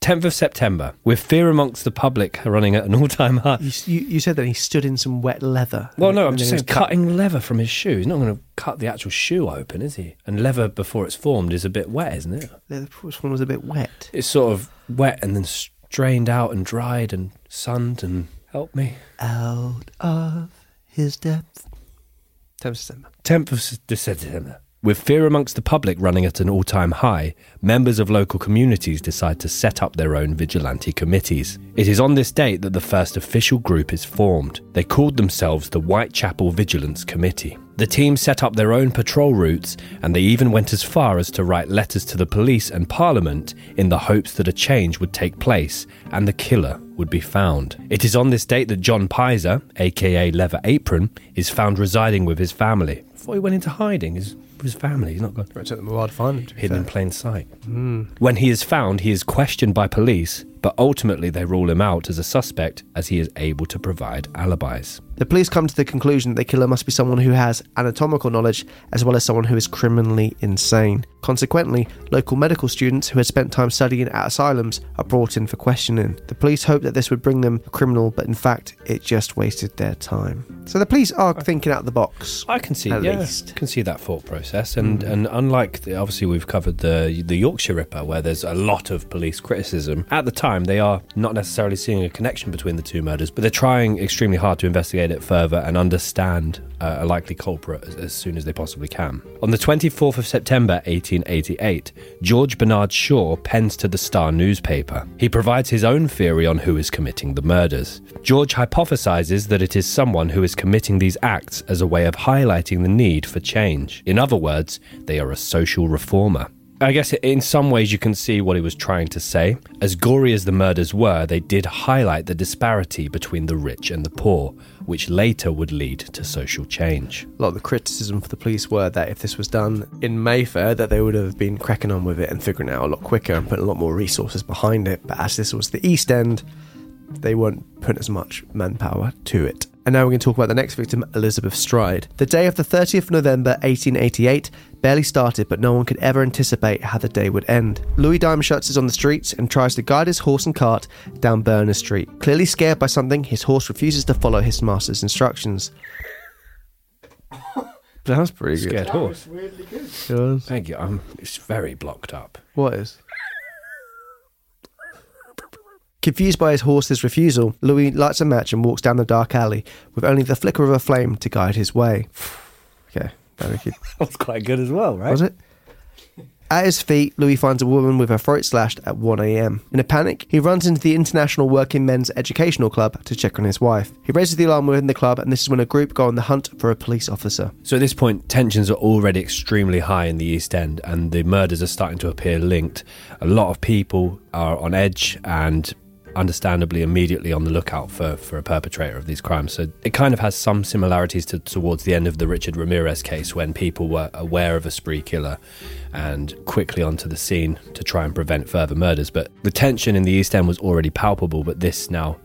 [SPEAKER 5] 10th of September, with fear amongst the public running at an all time high.
[SPEAKER 4] You, you, you said that he stood in some wet leather.
[SPEAKER 5] Well, no, I'm just saying
[SPEAKER 4] was cut-
[SPEAKER 5] cutting leather from his shoe. He's not going to cut the actual shoe open, is he? And leather before it's formed is a bit wet, isn't it?
[SPEAKER 4] The first one was a bit wet.
[SPEAKER 5] It's sort of wet and then strained out and dried and sunned and help me.
[SPEAKER 4] Out of his depth. 10th December.
[SPEAKER 5] 10th of December. With fear amongst the public running at an all time high, members of local communities decide to set up their own vigilante committees. It is on this date that the first official group is formed. They called themselves the Whitechapel Vigilance Committee. The team set up their own patrol routes and they even went as far as to write letters to the police and parliament in the hopes that a change would take place and the killer would be found. It is on this date that John Pizer, aka Leather Apron, is found residing with his family. Before he went into hiding, his family, he's not gone
[SPEAKER 4] It took them a while to find him. to
[SPEAKER 5] hidden in plain sight. Hmm. When he is found, he is questioned by police, but ultimately they rule him out as a suspect as he is able to provide alibis.
[SPEAKER 4] The police come to the conclusion that the killer must be someone who has anatomical knowledge as well as someone who is criminally insane. Consequently, local medical students who had spent time studying at asylums are brought in for questioning. The police hope that this would bring them a criminal, but in fact, it just wasted their time. So the police are thinking out of the box.
[SPEAKER 5] I can see,
[SPEAKER 4] At
[SPEAKER 5] yeah,
[SPEAKER 4] least.
[SPEAKER 5] can see that thought process, and mm. and unlike the, obviously we've covered the the Yorkshire Ripper, where there's a lot of police criticism. At the time, they are not necessarily seeing a connection between the two murders, but they're trying extremely hard to investigate it further and understand uh, a likely culprit as, as soon as they possibly can. On the 24th of September 1888, George Bernard Shaw pens to the Star newspaper. He provides his own theory on who is committing the murders. George hypothesizes that it is someone who is committing these acts as a way of highlighting the need for change. In other words, they are a social reformer. I guess in some ways you can see what he was trying to say. As gory as the murders were, they did highlight the disparity between the rich and the poor, which later would lead to social change.
[SPEAKER 4] A lot of the criticism for the police were that if this was done in Mayfair, that they would have been cracking on with it and figuring it out a lot quicker and putting a lot more resources behind it. But as this was the East End, they weren't putting as much manpower to it. And now we're going to talk about the next victim, Elizabeth Stride. The day of the 30th of November 1888 barely started, but no one could ever anticipate how the day would end. Louis Diemschutz on the streets and tries to guide his horse and cart down Berners Street. Clearly scared by something, his horse refuses to follow his master's instructions. That was pretty good.
[SPEAKER 5] Scared horse.
[SPEAKER 4] It was.
[SPEAKER 5] Thank you. I'm, it's very blocked up.
[SPEAKER 4] What is? Confused by his horse's refusal, Louis lights a match and walks down the dark alley with only the flicker of a flame to guide his way. okay, very good.
[SPEAKER 5] That's quite good as well, right?
[SPEAKER 4] Was it? At his feet, Louis finds a woman with her throat slashed at 1am. In a panic, he runs into the International Working Men's Educational Club to check on his wife. He raises the alarm within the club, and this is when a group go on the hunt for a police officer.
[SPEAKER 5] So at this point, tensions are already extremely high in the East End, and the murders are starting to appear linked. A lot of people are on edge and understandably immediately on the lookout for, for a perpetrator of these crimes. So it kind of has some similarities to towards the end of the Richard Ramirez case when people were aware of a spree killer and quickly onto the scene to try and prevent further murders. But the tension in the East End was already palpable, but this now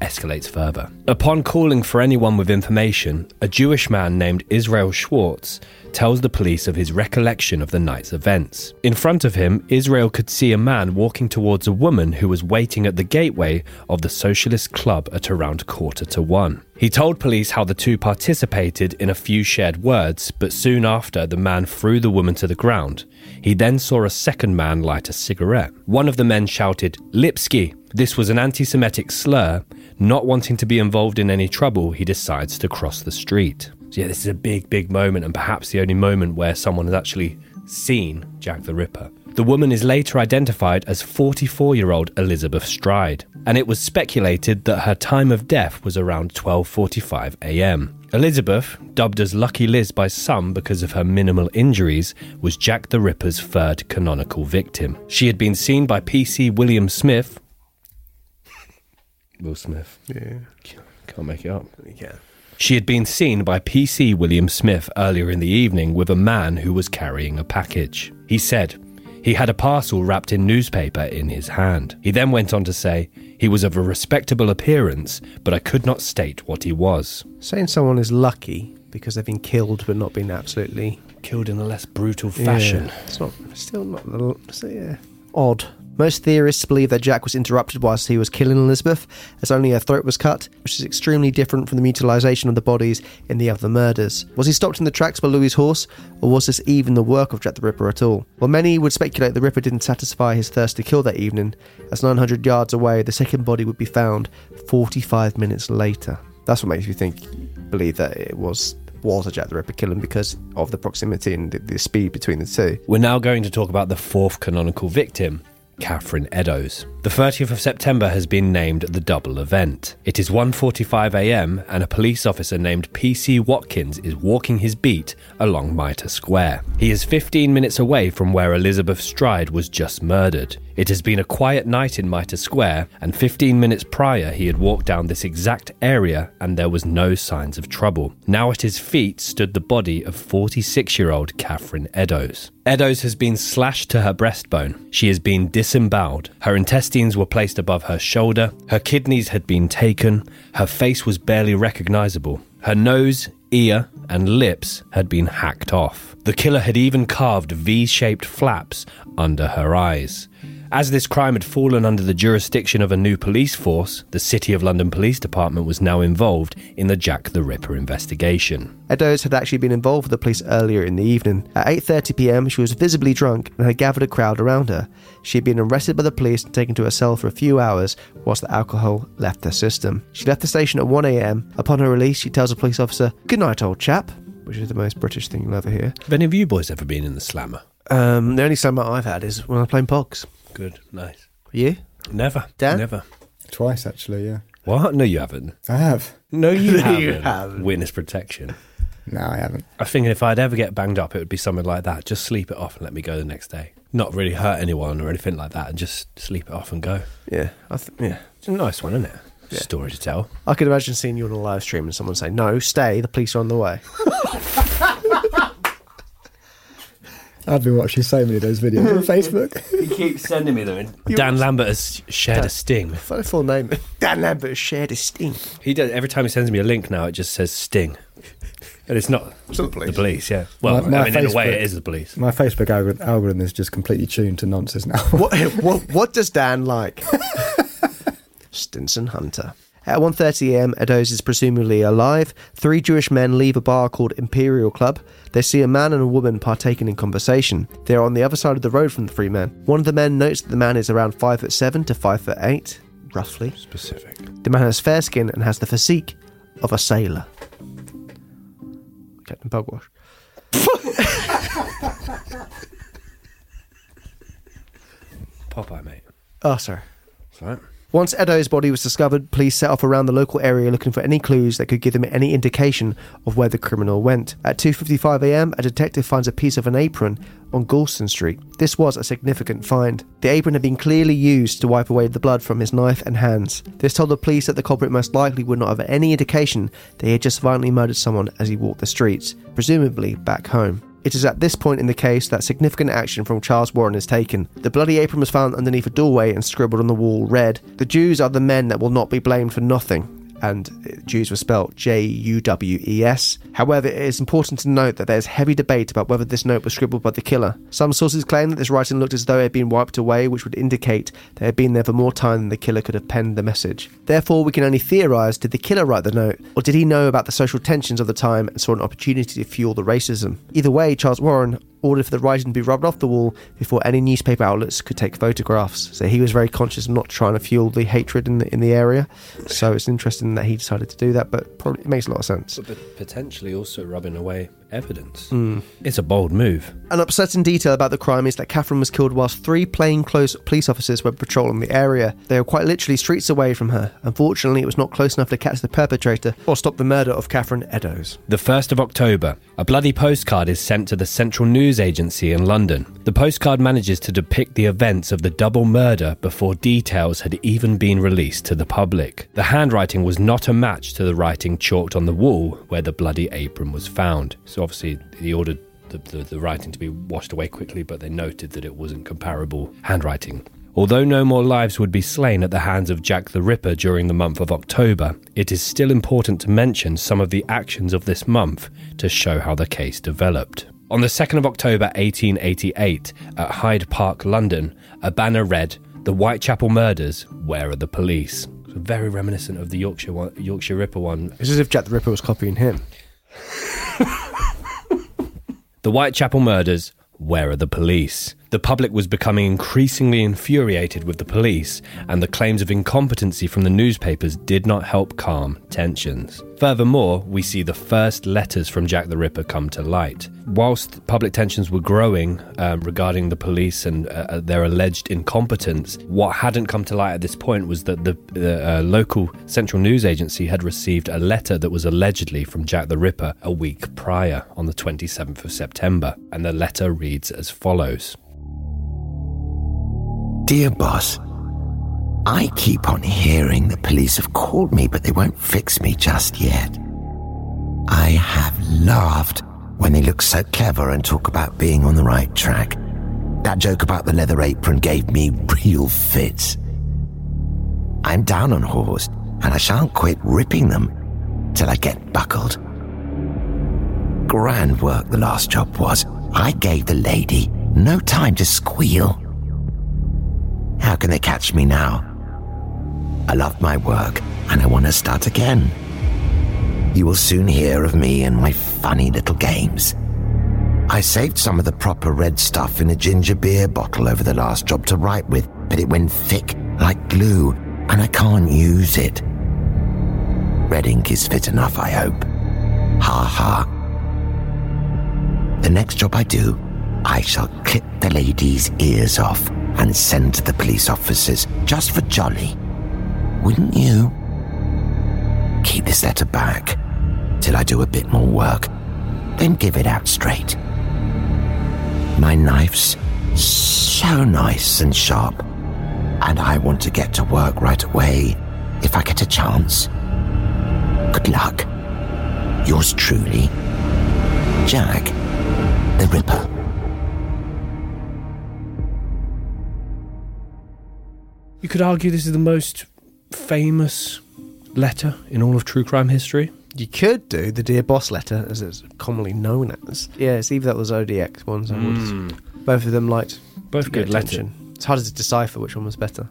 [SPEAKER 5] escalates further. Upon calling for anyone with information, a Jewish man named Israel Schwartz tells the police of his recollection of the night's events. In front of him, Israel could see a man walking towards a woman who was waiting at the gateway of the Socialist Club at around quarter to one. He told police how the two participated in a few shared words, but soon after, the man threw the woman to the ground. He then saw a second man light a cigarette. One of the men shouted, Lipski! This was an anti Semitic slur. Not wanting to be involved in any trouble, he decides to cross the street. So, yeah, this is a big, big moment, and perhaps the only moment where someone has actually seen Jack the Ripper. The woman is later identified as 44 year old Elizabeth Stride. and it was speculated that her time of death was around 12:45 a.m. Elizabeth, dubbed as Lucky Liz by some because of her minimal injuries, was Jack the Ripper's third canonical victim. She had been seen by PC William Smith. Will Smith.
[SPEAKER 4] Yeah.
[SPEAKER 5] Can't make it up.
[SPEAKER 4] Yeah.
[SPEAKER 5] She had been seen by PC William Smith earlier in the evening with a man who was carrying a package. He said he had a parcel wrapped in newspaper in his hand. He then went on to say he was of a respectable appearance, but I could not state what he was.
[SPEAKER 4] Saying someone is lucky because they've been killed but not been absolutely
[SPEAKER 5] Killed in a less brutal fashion.
[SPEAKER 4] Yeah, it's not still not it's, yeah, odd. Most theorists believe that Jack was interrupted whilst he was killing Elizabeth, as only her throat was cut, which is extremely different from the mutilation of the bodies in the other murders. Was he stopped in the tracks by Louis' horse, or was this even the work of Jack the Ripper at all? Well, many would speculate the Ripper didn't satisfy his thirst to kill that evening, as 900 yards away, the second body would be found 45 minutes later. That's what makes me think, believe that it was a Jack the Ripper killing because of the proximity and the, the speed between the two.
[SPEAKER 5] We're now going to talk about the fourth canonical victim, Catherine Eddowes. The 30th of September has been named the double event. It is 1:45 a.m. and a police officer named PC Watkins is walking his beat along Mitre Square. He is 15 minutes away from where Elizabeth Stride was just murdered. It has been a quiet night in Mitre Square, and 15 minutes prior he had walked down this exact area and there was no signs of trouble. Now at his feet stood the body of 46 year old Catherine Eddowes. Eddowes has been slashed to her breastbone. She has been disemboweled. Her intestines were placed above her shoulder. Her kidneys had been taken. Her face was barely recognizable. Her nose, ear, and lips had been hacked off. The killer had even carved V shaped flaps under her eyes. As this crime had fallen under the jurisdiction of a new police force, the City of London Police Department was now involved in the Jack the Ripper investigation.
[SPEAKER 4] Eddowes had actually been involved with the police earlier in the evening. At 8:30 p.m., she was visibly drunk and had gathered a crowd around her. She had been arrested by the police and taken to a cell for a few hours whilst the alcohol left her system. She left the station at 1 a.m. Upon her release, she tells a police officer, "Good night, old chap," which is the most British thing you'll ever hear.
[SPEAKER 5] Have any of you boys ever been in the slammer?
[SPEAKER 4] Um, the only summer I've had is when I was playing Pogs.
[SPEAKER 5] Good, nice.
[SPEAKER 4] You?
[SPEAKER 5] Never.
[SPEAKER 4] Dan?
[SPEAKER 5] Never.
[SPEAKER 6] Twice, actually, yeah.
[SPEAKER 5] What? No, you haven't.
[SPEAKER 6] I have.
[SPEAKER 5] No, you
[SPEAKER 4] No,
[SPEAKER 5] haven't.
[SPEAKER 4] you haven't.
[SPEAKER 5] Witness protection.
[SPEAKER 6] No, I haven't.
[SPEAKER 5] I think if I'd ever get banged up, it would be something like that. Just sleep it off and let me go the next day. Not really hurt anyone or anything like that, and just sleep it off and go.
[SPEAKER 4] Yeah, I th- yeah.
[SPEAKER 5] It's a nice one, isn't it?
[SPEAKER 4] Yeah.
[SPEAKER 5] Story to tell.
[SPEAKER 4] I could imagine seeing you on a live stream and someone say, "No, stay. The police are on the way."
[SPEAKER 6] I've been watching so many of those videos on Facebook.
[SPEAKER 5] He keeps sending me them. Dan Lambert has shared a sting.
[SPEAKER 4] Funny full name. Dan Lambert has shared a sting.
[SPEAKER 5] He does every time he sends me a link now. It just says sting, and it's not
[SPEAKER 4] It's not the police.
[SPEAKER 5] The police, yeah. Well,
[SPEAKER 6] My- my
[SPEAKER 5] I mean, in a way,
[SPEAKER 6] Facebook-
[SPEAKER 5] it is the police.
[SPEAKER 6] My Facebook algor- algorithm is just completely tuned to nonsense now.
[SPEAKER 4] What, what, what does Dan like? Stinson Hunter. At 1.30am, Eddowes is presumably alive. Three Jewish men leave a bar called Imperial Club. They see a man and a woman partaking in conversation. They are on the other side of the road from the three men. One of the men notes that the man is around 5 foot 7 to 5 foot 8, roughly.
[SPEAKER 5] Specific.
[SPEAKER 4] The man has fair skin and has the physique of a sailor. Captain Pugwash.
[SPEAKER 5] Popeye, mate.
[SPEAKER 4] Oh, sorry.
[SPEAKER 5] Right.
[SPEAKER 4] Once Eddowes' body was discovered, police set off around the local area looking for any clues that could give them any indication of where the criminal went. At 2:55 a.m., a detective finds a piece of an apron on Goulston Street. This was a significant find. The apron had been clearly used to wipe away the blood from his knife and hands. This told the police that the culprit most likely would not have any indication that he had just violently murdered someone as he walked the streets, presumably back home. It is at this point in the case that significant action from Charles Warren is taken. The bloody apron was found underneath a doorway and scribbled on the wall read, The Jews are the men that will not be blamed for nothing. And Jews were spelled J U W E S. However, it is important to note that there is heavy debate about whether this note was scribbled by the killer. Some sources claim that this writing looked as though it had been wiped away, which would indicate that it had been there for more time than the killer could have penned the message. Therefore, we can only theorise did the killer write the note, or did he know about the social tensions of the time and saw an opportunity to fuel the racism? Either way, Charles Warren ordered for the writing to be rubbed off the wall before any newspaper outlets could take photographs. So he was very conscious of not trying to fuel the hatred in the in the area. So it's interesting that he decided to do that, but probably it makes a lot of sense.
[SPEAKER 5] But potentially also rubbing away evidence. Mm. It's a bold move.
[SPEAKER 4] An upsetting detail about the crime is that Catherine was killed whilst three plainclothes police officers were patrolling the area. They were quite literally streets away from her. Unfortunately, it was not close enough to catch the perpetrator or stop the murder of Catherine Eddowes.
[SPEAKER 5] The 1st of October, a bloody postcard is sent to the Central News Agency in London. The postcard manages to depict the events of the double murder before details had even been released to the public. The handwriting was not a match to the writing chalked on the wall where the bloody apron was found. So obviously, he ordered the, the, the writing to be washed away quickly, but they noted that it wasn't comparable handwriting. Although no more lives would be slain at the hands of Jack the Ripper during the month of October, it is still important to mention some of the actions of this month to show how the case developed. On the 2nd of October 1888, at Hyde Park, London, a banner read, The Whitechapel Murders, Where are the Police? Very reminiscent of the Yorkshire, one, Yorkshire Ripper one.
[SPEAKER 4] It's as if Jack the Ripper was copying him.
[SPEAKER 5] The Whitechapel murders. Where are the police? The public was becoming increasingly infuriated with the police, and the claims of incompetency from the newspapers did not help calm tensions. Furthermore, we see the first letters from Jack the Ripper come to light. Whilst public tensions were growing um, regarding the police and uh, their alleged incompetence, what hadn't come to light at this point was that the, the uh, local central news agency had received a letter that was allegedly from Jack the Ripper a week prior, on the 27th of September. And the letter reads as follows.
[SPEAKER 3] Dear boss, I keep on hearing the police have called me, but they won't fix me just yet. I have laughed when they look so clever and talk about being on the right track. That joke about the leather apron gave me real fits. I'm down on whores, and I shan't quit ripping them till I get buckled. Grand work the last job was. I gave the lady no time to squeal. How can they catch me now? I love my work and I want to start again. You will soon hear of me and my funny little games. I saved some of the proper red stuff in a ginger beer bottle over the last job to write with, but it went thick like glue and I can't use it. Red ink is fit enough, I hope. Ha ha. The next job I do, I shall clip the lady's ears off and send to the police officers just for jolly. Wouldn't you? Keep this letter back till I do a bit more work, then give it out straight. My knife's so nice and sharp, and I want to get to work right away if I get a chance. Good luck. Yours truly, Jack the Ripper.
[SPEAKER 5] You could argue this is the most famous letter in all of true crime history.
[SPEAKER 4] You could do the Dear Boss letter, as it's commonly known as. Yeah, it's either that or Zodiac ones. I would. Hmm. Both of them liked
[SPEAKER 5] Both good letters.
[SPEAKER 4] attention. It's hard to decipher which one was better.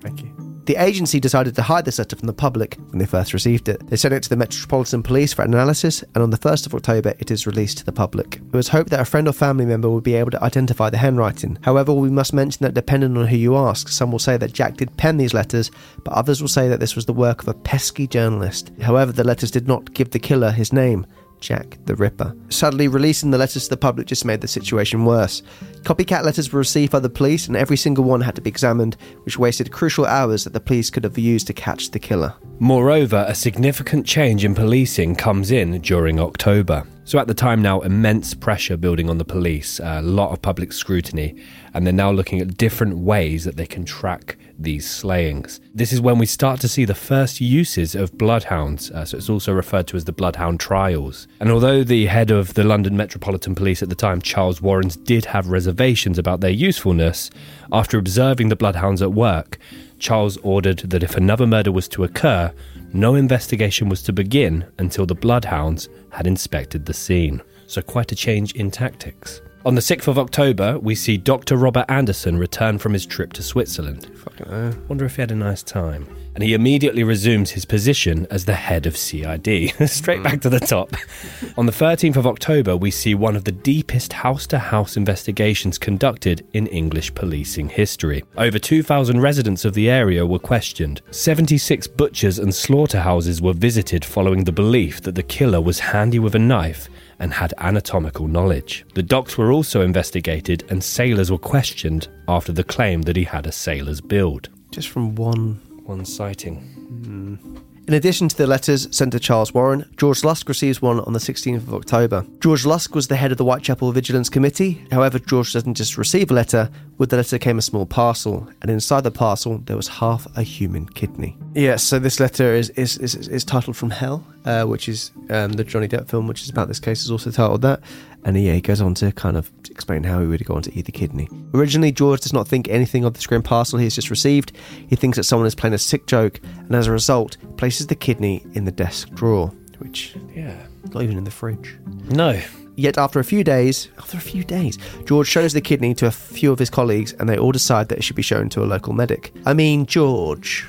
[SPEAKER 4] Thank you. The agency decided to hide this letter from the public when they first received it. They sent it to the Metropolitan Police for analysis, and on the 1st of October, it is released to the public. It was hoped that a friend or family member would be able to identify the handwriting. However, we must mention that depending on who you ask, some will say that Jack did pen these letters, but others will say that this was the work of a pesky journalist. However, the letters did not give the killer his name. Jack the Ripper. Sadly, releasing the letters to the public just made the situation worse. Copycat letters were received by the police, and every single one had to be examined, which wasted crucial hours that the police could have used to catch the killer.
[SPEAKER 5] Moreover, a significant change in policing comes in during October. So, at the time now, immense pressure building on the police, a lot of public scrutiny, and they're now looking at different ways that they can track these slayings. This is when we start to see the first uses of bloodhounds, uh, so it's also referred to as the bloodhound trials. And although the head of the London Metropolitan Police at the time, Charles Warrens, did have reservations about their usefulness, after observing the bloodhounds at work, Charles ordered that if another murder was to occur, no investigation was to begin until the bloodhounds had inspected the scene. So, quite a change in tactics. On the 6th of October, we see Dr. Robert Anderson return from his trip to Switzerland. Wonder if he had a nice time. And he immediately resumes his position as the head of CID. Straight back to the top. On the 13th of October, we see one of the deepest house to house investigations conducted in English policing history. Over 2,000 residents of the area were questioned. 76 butchers and slaughterhouses were visited following the belief that the killer was handy with a knife and had anatomical knowledge. The docks were also investigated and sailors were questioned after the claim that he had a sailor's build.
[SPEAKER 4] Just from one.
[SPEAKER 5] One sighting. Hmm.
[SPEAKER 4] In addition to the letters sent to Charles Warren, George Lusk receives one on the 16th of October. George Lusk was the head of the Whitechapel Vigilance Committee. However, George doesn't just receive a letter, with the letter came a small parcel, and inside the parcel there was half a human kidney. Yes, so this letter is is, is, is titled From Hell, uh, which is um, the Johnny Depp film, which is about this case, is also titled that. And yeah, he goes on to kind of explain how he would go on to eat the kidney. Originally, George does not think anything of the grim parcel he has just received. He thinks that someone is playing a sick joke, and as a result, places the kidney in the desk drawer, which,
[SPEAKER 5] Yeah.
[SPEAKER 4] not even in the fridge.
[SPEAKER 5] No.
[SPEAKER 4] Yet after a few days, after a few days, George shows the kidney to a few of his colleagues, and they all decide that it should be shown to a local medic. I mean, George,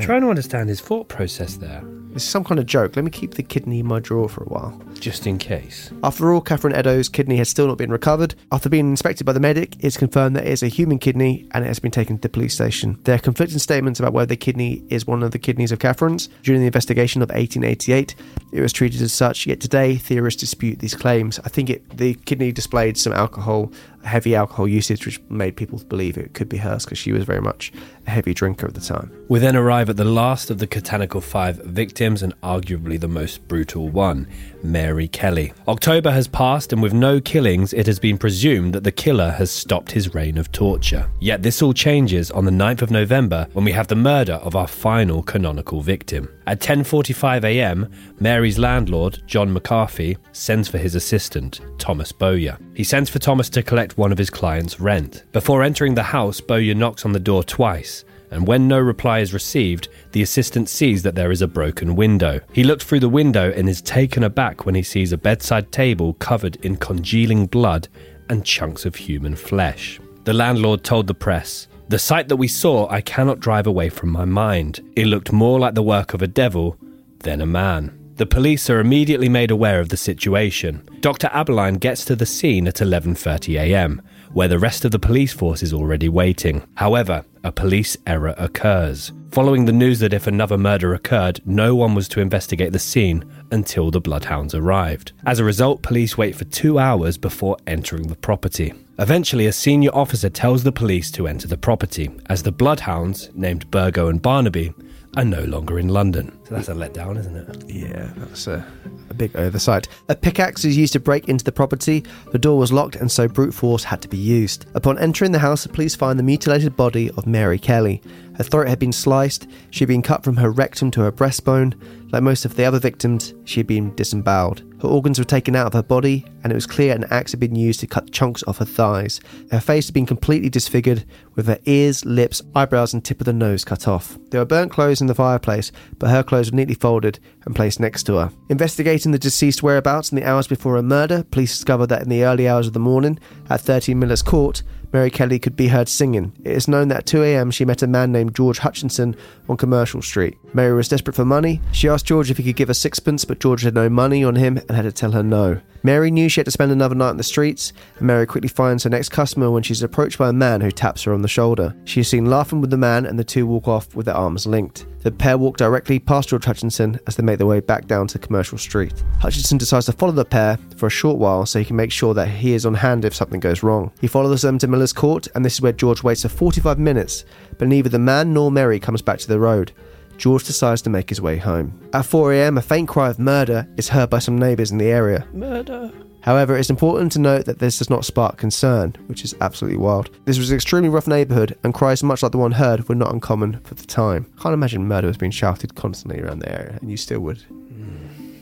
[SPEAKER 5] Trying to understand his thought process there,
[SPEAKER 4] this is some kind of joke. Let me keep the kidney in my drawer for a while.
[SPEAKER 5] just in case.
[SPEAKER 4] After all, Catherine Eddowes' kidney has still not been recovered. After being inspected by the medic, it's confirmed that it is a human kidney and it has been taken to the police station. There are conflicting statements about whether the kidney is one of the kidneys of Catherine's. During the investigation of 1888, it was treated as such, yet today theorists dispute these claims. I think it, the kidney displayed some alcohol, heavy alcohol usage, which made people believe it could be hers because she was very much a heavy drinker at the time.
[SPEAKER 5] We then arrive at the last of the Catanical Five victims and arguably the most brutal one, Mary Kelly. October has passed, and with no killings, it has been presumed that the killer has stopped his reign of torture. Yet this all changes on the 9th of November when we have the murder of our final canonical victim. At 10:45 a.m., Mary's landlord, John McCarthy, sends for his assistant, Thomas Bowyer. He sends for Thomas to collect one of his clients' rent. Before entering the house, Bowyer knocks on the door twice and when no reply is received, the assistant sees that there is a broken window. He looks through the window and is taken aback when he sees a bedside table covered in congealing blood and chunks of human flesh. The landlord told the press, The sight that we saw I cannot drive away from my mind. It looked more like the work of a devil than a man. The police are immediately made aware of the situation. Dr. Abberline gets to the scene at 11:30 a.m., where the rest of the police force is already waiting. However, a police error occurs. Following the news that if another murder occurred, no one was to investigate the scene until the bloodhounds arrived. As a result, police wait for 2 hours before entering the property. Eventually, a senior officer tells the police to enter the property, as the bloodhounds, named Burgho and Barnaby, are no longer in London. So that's a letdown, isn't it?
[SPEAKER 4] Yeah, that's a, a big oversight. A pickaxe is used to break into the property. The door was locked, and so brute force had to be used. Upon entering the house, the police find the mutilated body of Mary Kelly. Her throat had been sliced, she had been cut from her rectum to her breastbone. Like most of the other victims, she had been disemboweled. Her organs were taken out of her body, and it was clear an axe had been used to cut chunks off her thighs. Her face had been completely disfigured, with her ears, lips, eyebrows, and tip of the nose cut off. There were burnt clothes in the fireplace, but her clothes were neatly folded and placed next to her. Investigating the deceased's whereabouts in the hours before her murder, police discovered that in the early hours of the morning, at 13 Miller's Court, Mary Kelly could be heard singing. It is known that at 2 a.m. she met a man named George Hutchinson on Commercial Street. Mary was desperate for money. She asked George if he could give her sixpence, but George had no money on him and had to tell her no. Mary knew she had to spend another night in the streets, and Mary quickly finds her next customer when she's approached by a man who taps her on the shoulder. She is seen laughing with the man, and the two walk off with their arms linked. The pair walk directly past George Hutchinson as they make their way back down to Commercial Street. Hutchinson decides to follow the pair for a short while so he can make sure that he is on hand if something goes wrong. He follows them to Miller's Court, and this is where George waits for 45 minutes, but neither the man nor Mary comes back to the road. George decides to make his way home. At 4am, a faint cry of murder is heard by some neighbours in the area.
[SPEAKER 5] Murder.
[SPEAKER 4] However, it's important to note that this does not spark concern, which is absolutely wild. This was an extremely rough neighbourhood, and cries much like the one heard were not uncommon for the time. Can't imagine murder was being shouted constantly around the area, and you still would.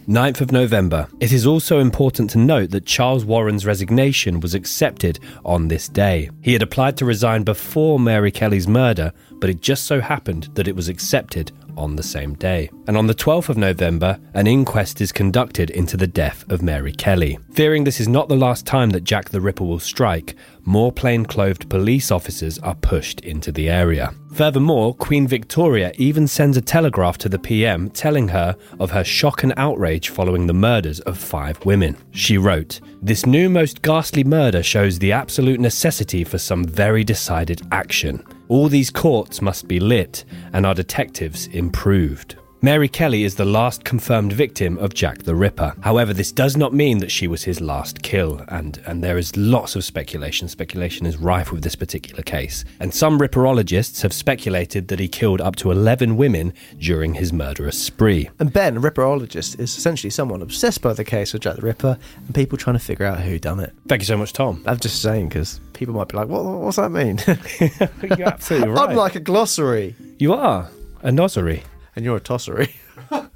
[SPEAKER 5] 9th of November. It is also important to note that Charles Warren's resignation was accepted on this day. He had applied to resign before Mary Kelly's murder, but it just so happened that it was accepted on the same day. And on the 12th of November, an inquest is conducted into the death of Mary Kelly. Fearing this is not the last time that Jack the Ripper will strike, more plainclothed police officers are pushed into the area. Furthermore, Queen Victoria even sends a telegraph to the PM telling her of her shock and outrage following the murders of five women. She wrote, This new most ghastly murder shows the absolute necessity for some very decided action. All these courts must be lit and our detectives improved. Mary Kelly is the last confirmed victim of Jack the Ripper. However, this does not mean that she was his last kill, and, and there is lots of speculation. Speculation is rife with this particular case. And some Ripperologists have speculated that he killed up to 11 women during his murderous spree.
[SPEAKER 4] And Ben, a Ripperologist, is essentially someone obsessed by the case of Jack the Ripper and people trying to figure out who done it.
[SPEAKER 5] Thank you so much, Tom.
[SPEAKER 4] I'm just saying because people might be like, what, what's that mean?
[SPEAKER 5] You're absolutely right.
[SPEAKER 4] I'm like a glossary.
[SPEAKER 5] you are a nossery.
[SPEAKER 4] And you're a tossery.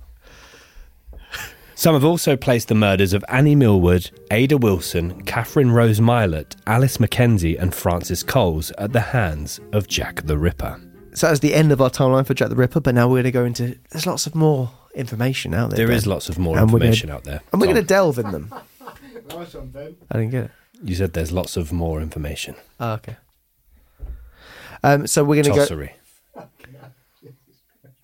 [SPEAKER 5] Some have also placed the murders of Annie Millwood, Ada Wilson, Catherine Rose Mylett, Alice Mackenzie, and Frances Coles at the hands of Jack the Ripper.
[SPEAKER 4] So that's the end of our timeline for Jack the Ripper, but now we're going to go into. There's lots of more information out there.
[SPEAKER 5] There
[SPEAKER 4] Ben.
[SPEAKER 5] is lots of more
[SPEAKER 4] And we're gonna-
[SPEAKER 5] information out there.
[SPEAKER 4] And we're
[SPEAKER 5] Tom,
[SPEAKER 4] going to delve in them.
[SPEAKER 6] Nice one, Ben.
[SPEAKER 4] I didn't get it.
[SPEAKER 5] You said there's lots of more information.
[SPEAKER 4] Oh, okay. Um, so we're going to go.
[SPEAKER 5] Tossery.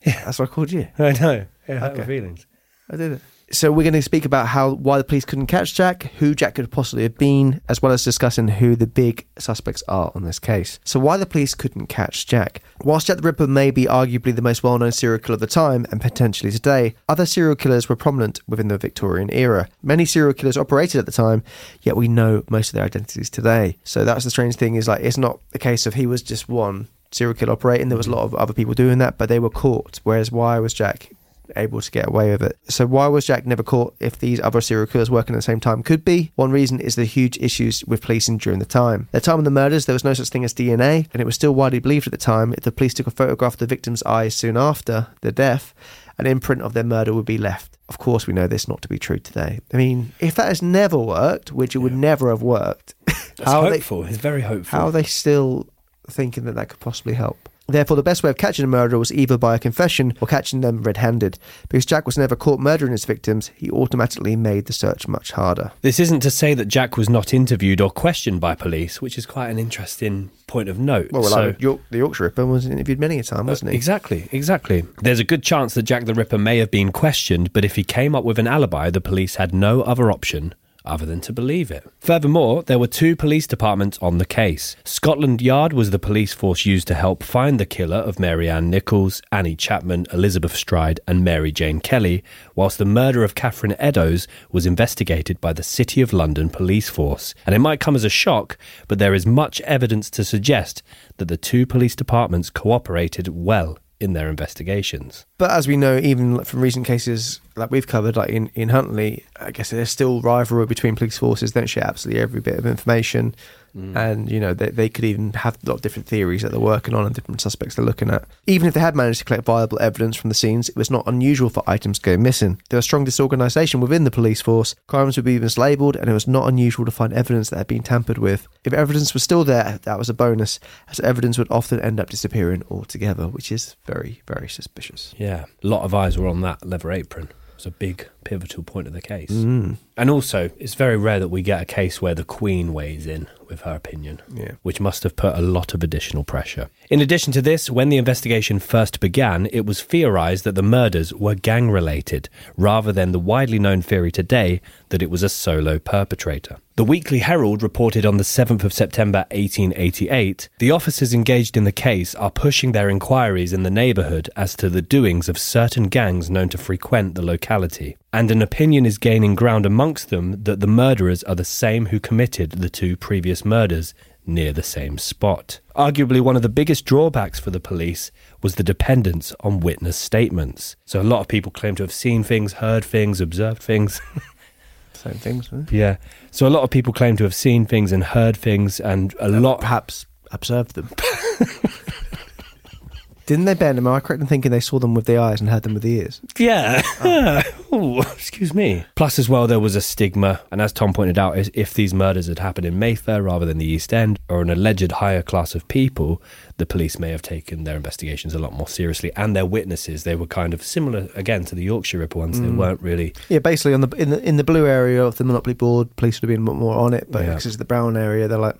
[SPEAKER 4] That's what I called you.
[SPEAKER 5] I know. Yeah,
[SPEAKER 4] Okay.
[SPEAKER 5] feelings.
[SPEAKER 4] I did it. So we're going to speak about how why the police couldn't catch Jack, who Jack could possibly have been, as well as discussing who the big suspects are on this case. So why the police couldn't catch Jack? Whilst Jack the Ripper may be arguably the most well-known serial killer of the time and potentially today, other serial killers were prominent within the Victorian era. Many serial killers operated at the time, yet we know most of their identities today. So that's the strange thing is like it's not a case of he was just one serial killer operating. There was a mm-hmm. lot of other people doing that, but they were caught. Whereas why was Jack able to get away with it. So why was Jack never caught if these other serial killers working at the same time could be? One reason is the huge issues with policing during the time. At the time of the murders, there was no such thing as DNA, and it was still widely believed at the time if the police took a photograph of the victim's eyes soon after the death, an imprint of their murder would be left. Of course, we know this not to be true today. I mean, if that has never worked, which it would never have worked,
[SPEAKER 5] That's
[SPEAKER 4] how are they
[SPEAKER 5] hopeful. it's very hopeful.
[SPEAKER 4] how are they still thinking that that could possibly help? Therefore, the best way of catching a murderer was either by a confession or catching them red handed. Because Jack was never caught murdering his victims, he automatically made the search much harder.
[SPEAKER 5] This isn't to say that Jack was not interviewed or questioned by police, which is quite an interesting point of note.
[SPEAKER 4] Well, well
[SPEAKER 5] So-
[SPEAKER 4] like York, the Yorkshire Ripper was interviewed many a time, uh, wasn't he?
[SPEAKER 5] Exactly, exactly. There's a good chance that Jack the Ripper may have been questioned, but if he came up with an alibi, the police had no other option other than to believe it. Furthermore, there were two police departments on the case. Scotland Yard was the police force used to help find the killer of Mary Ann Nichols, Annie Chapman, Elizabeth Stride, and Mary Jane Kelly, whilst the murder of Catherine Eddowes was investigated by the City of London police force. And it might come as a shock, but there is much evidence to suggest that the two police departments cooperated well in their investigations.
[SPEAKER 4] But as we know, even from recent cases like we've covered, like in, in Huntley, I guess there's still rivalry between police forces. They don't share absolutely every bit of information. Mm. And, you know, they, they could even have a lot of different theories that they're working on and different suspects they're looking at. Even if they had managed to collect viable evidence from the scenes, it was not unusual for items to go missing. There was strong disorganisation within the police force, crimes would be mislabelled, and it was not unusual to find evidence that had been tampered with. If evidence was still there, that was a bonus, as evidence would often end up disappearing altogether, which is very, very suspicious.
[SPEAKER 5] Yeah, a lot of eyes were on that leather apron. It was a big pivotal point of the case.
[SPEAKER 4] Mm.
[SPEAKER 5] And also, it's very rare that we get a case where the Queen weighs in with her opinion,
[SPEAKER 4] Yeah.
[SPEAKER 5] which must have put a lot of additional pressure. In addition to this, when the investigation first began, it was theorised that the murders were gang related, rather than the widely known theory today that it was a solo perpetrator. The Weekly Herald reported on the 7th of September 1888 the officers engaged in the case are pushing their inquiries in the neighbourhood as to the doings of certain gangs known to frequent the locality, and an opinion is gaining ground amongst them that the murderers are the same who committed the two previous murders near the same spot. Arguably, one of the biggest drawbacks for the police was the dependence on witness statements. So, a lot of people claim to have seen things, heard things, observed things.
[SPEAKER 4] Same things, huh?
[SPEAKER 5] Yeah. So a lot of people claim to have seen things and heard things, and a lot.
[SPEAKER 4] Perhaps observed them. Didn't they, Ben? Am I correct in thinking they saw them with the eyes and heard them with the ears?
[SPEAKER 5] Yeah. oh, excuse me. Plus, as well, there was a stigma. And as Tom pointed out, if these murders had happened in Mayfair rather than the East End or an alleged higher class of people, the police may have taken their investigations a lot more seriously. And their witnesses, they were kind of similar, again, to the Yorkshire Ripper ones. They mm. weren't really.
[SPEAKER 4] Yeah, basically on the in the in the blue area of the Monopoly board, police would have been more on it, but
[SPEAKER 5] Yeah.
[SPEAKER 4] because it's the brown area, they're like.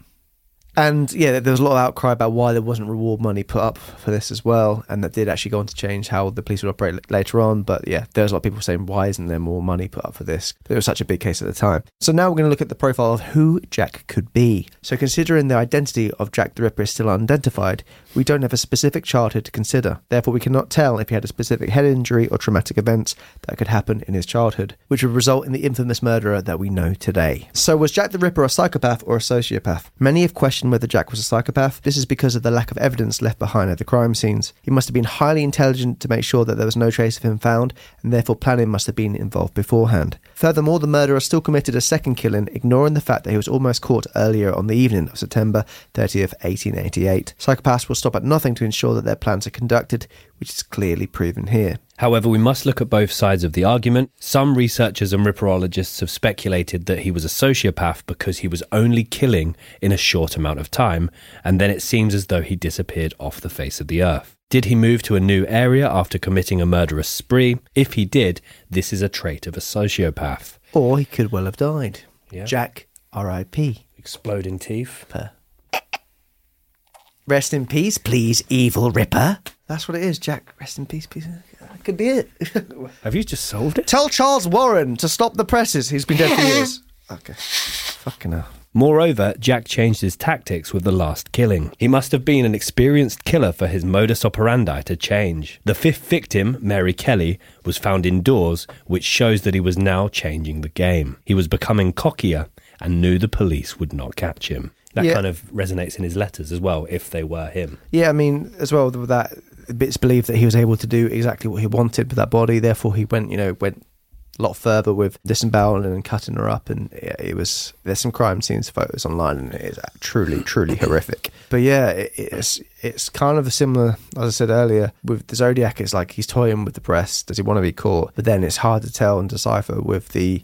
[SPEAKER 4] And yeah, there was a lot of outcry about why there wasn't reward money put up for this as well, and that did actually go on to change how the police would operate l- later on. But yeah, there's a lot of people saying why isn't there more money put up for this? But it was such a big case at the time. So now we're going to look at the profile of who Jack could be. So considering the identity of Jack the Ripper is still unidentified, we don't have a specific childhood to consider. Therefore, we cannot tell if he had a specific head injury or traumatic events that could happen in his childhood, which would result in the infamous murderer that we know today. So, was Jack the Ripper a psychopath or a sociopath? Many have questioned whether Jack was a psychopath. This is because of the lack of evidence left behind at the crime scenes. He must have been highly intelligent to make sure that there was no trace of him found, and therefore planning must have been involved beforehand. Furthermore, the murderer still committed a second killing, ignoring the fact that he was almost caught earlier on the evening of September 30th, 1888. Psychopaths will stop at nothing to ensure that their plans are conducted, which is clearly proven here.
[SPEAKER 5] However, we must look at both sides of the argument. Some researchers and ripperologists have speculated that he was a sociopath because he was only killing in a short amount of time, and then it seems as though he disappeared off the face of the earth. Did he move to a new area after committing a murderous spree? If he did, this is a trait of a sociopath.
[SPEAKER 4] Or he could well have died.
[SPEAKER 5] Yeah.
[SPEAKER 4] Jack, R.I.P.
[SPEAKER 5] Exploding teeth.
[SPEAKER 4] Rest in peace, please, evil Ripper. That's what it is, Jack. Rest in peace, please. That could be it.
[SPEAKER 5] Have you just solved it?
[SPEAKER 4] Tell Charles Warren to stop the presses. He's been dead for years. Okay. Fucking hell.
[SPEAKER 5] Moreover, Jack changed his tactics with the last killing. He must have been an experienced killer for his modus operandi to change. The fifth victim, Mary Kelly, was found indoors, which shows that he was now changing the game. He was becoming cockier and knew the police would not catch him. That
[SPEAKER 4] Yeah.
[SPEAKER 5] kind of resonates in his letters as well, if they were him.
[SPEAKER 4] Yeah, I mean, as well with that, bits believe that he was able to do exactly what he wanted with that body. Therefore, he went, you know, went a lot further with disemboweling and cutting her up. And yeah, it was there's some crime scenes photos online, and it is truly, truly horrific. But yeah, it, it's it's kind of a similar, as I said earlier, with the Zodiac. It's like he's toying with the press. Does he want to be caught? But then it's hard to tell and decipher with the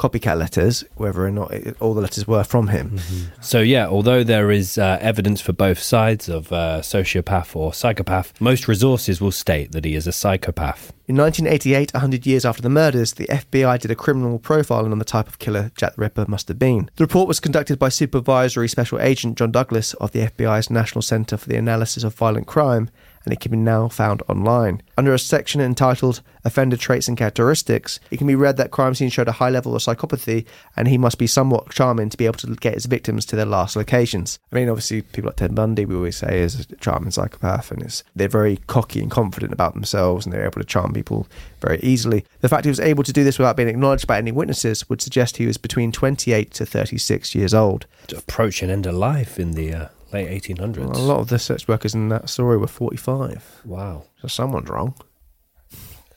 [SPEAKER 4] copycat letters whether or not it, all the letters were from him.
[SPEAKER 5] So, yeah, although there is uh, evidence for both sides of uh, sociopath or psychopath, most resources will state that he is a psychopath.
[SPEAKER 4] In 1988, 100 years after the murders, the FBI did a criminal profiling on the type of killer Jack the Ripper must have been. The report was conducted by Supervisory Special Agent John Douglas of the FBI's National Center for the Analysis of Violent Crime, and it can be now found online. Under a section entitled Offender Traits and Characteristics, it can be read that crime scene showed a high level of psychopathy, and he must be somewhat charming to be able to get his victims to their last locations. I mean, obviously, people like Ted Bundy, we always say, is a charming psychopath, and it's, they're very cocky and confident about themselves, and they're able to charm people very easily. The fact he was able to do this without being acknowledged by any witnesses would suggest he was between 28 to 36 years old.
[SPEAKER 5] To approach an end of life in the uh, late 1800s.
[SPEAKER 4] A lot of the sex workers in that story were 45.
[SPEAKER 5] Wow.
[SPEAKER 4] So someone's wrong.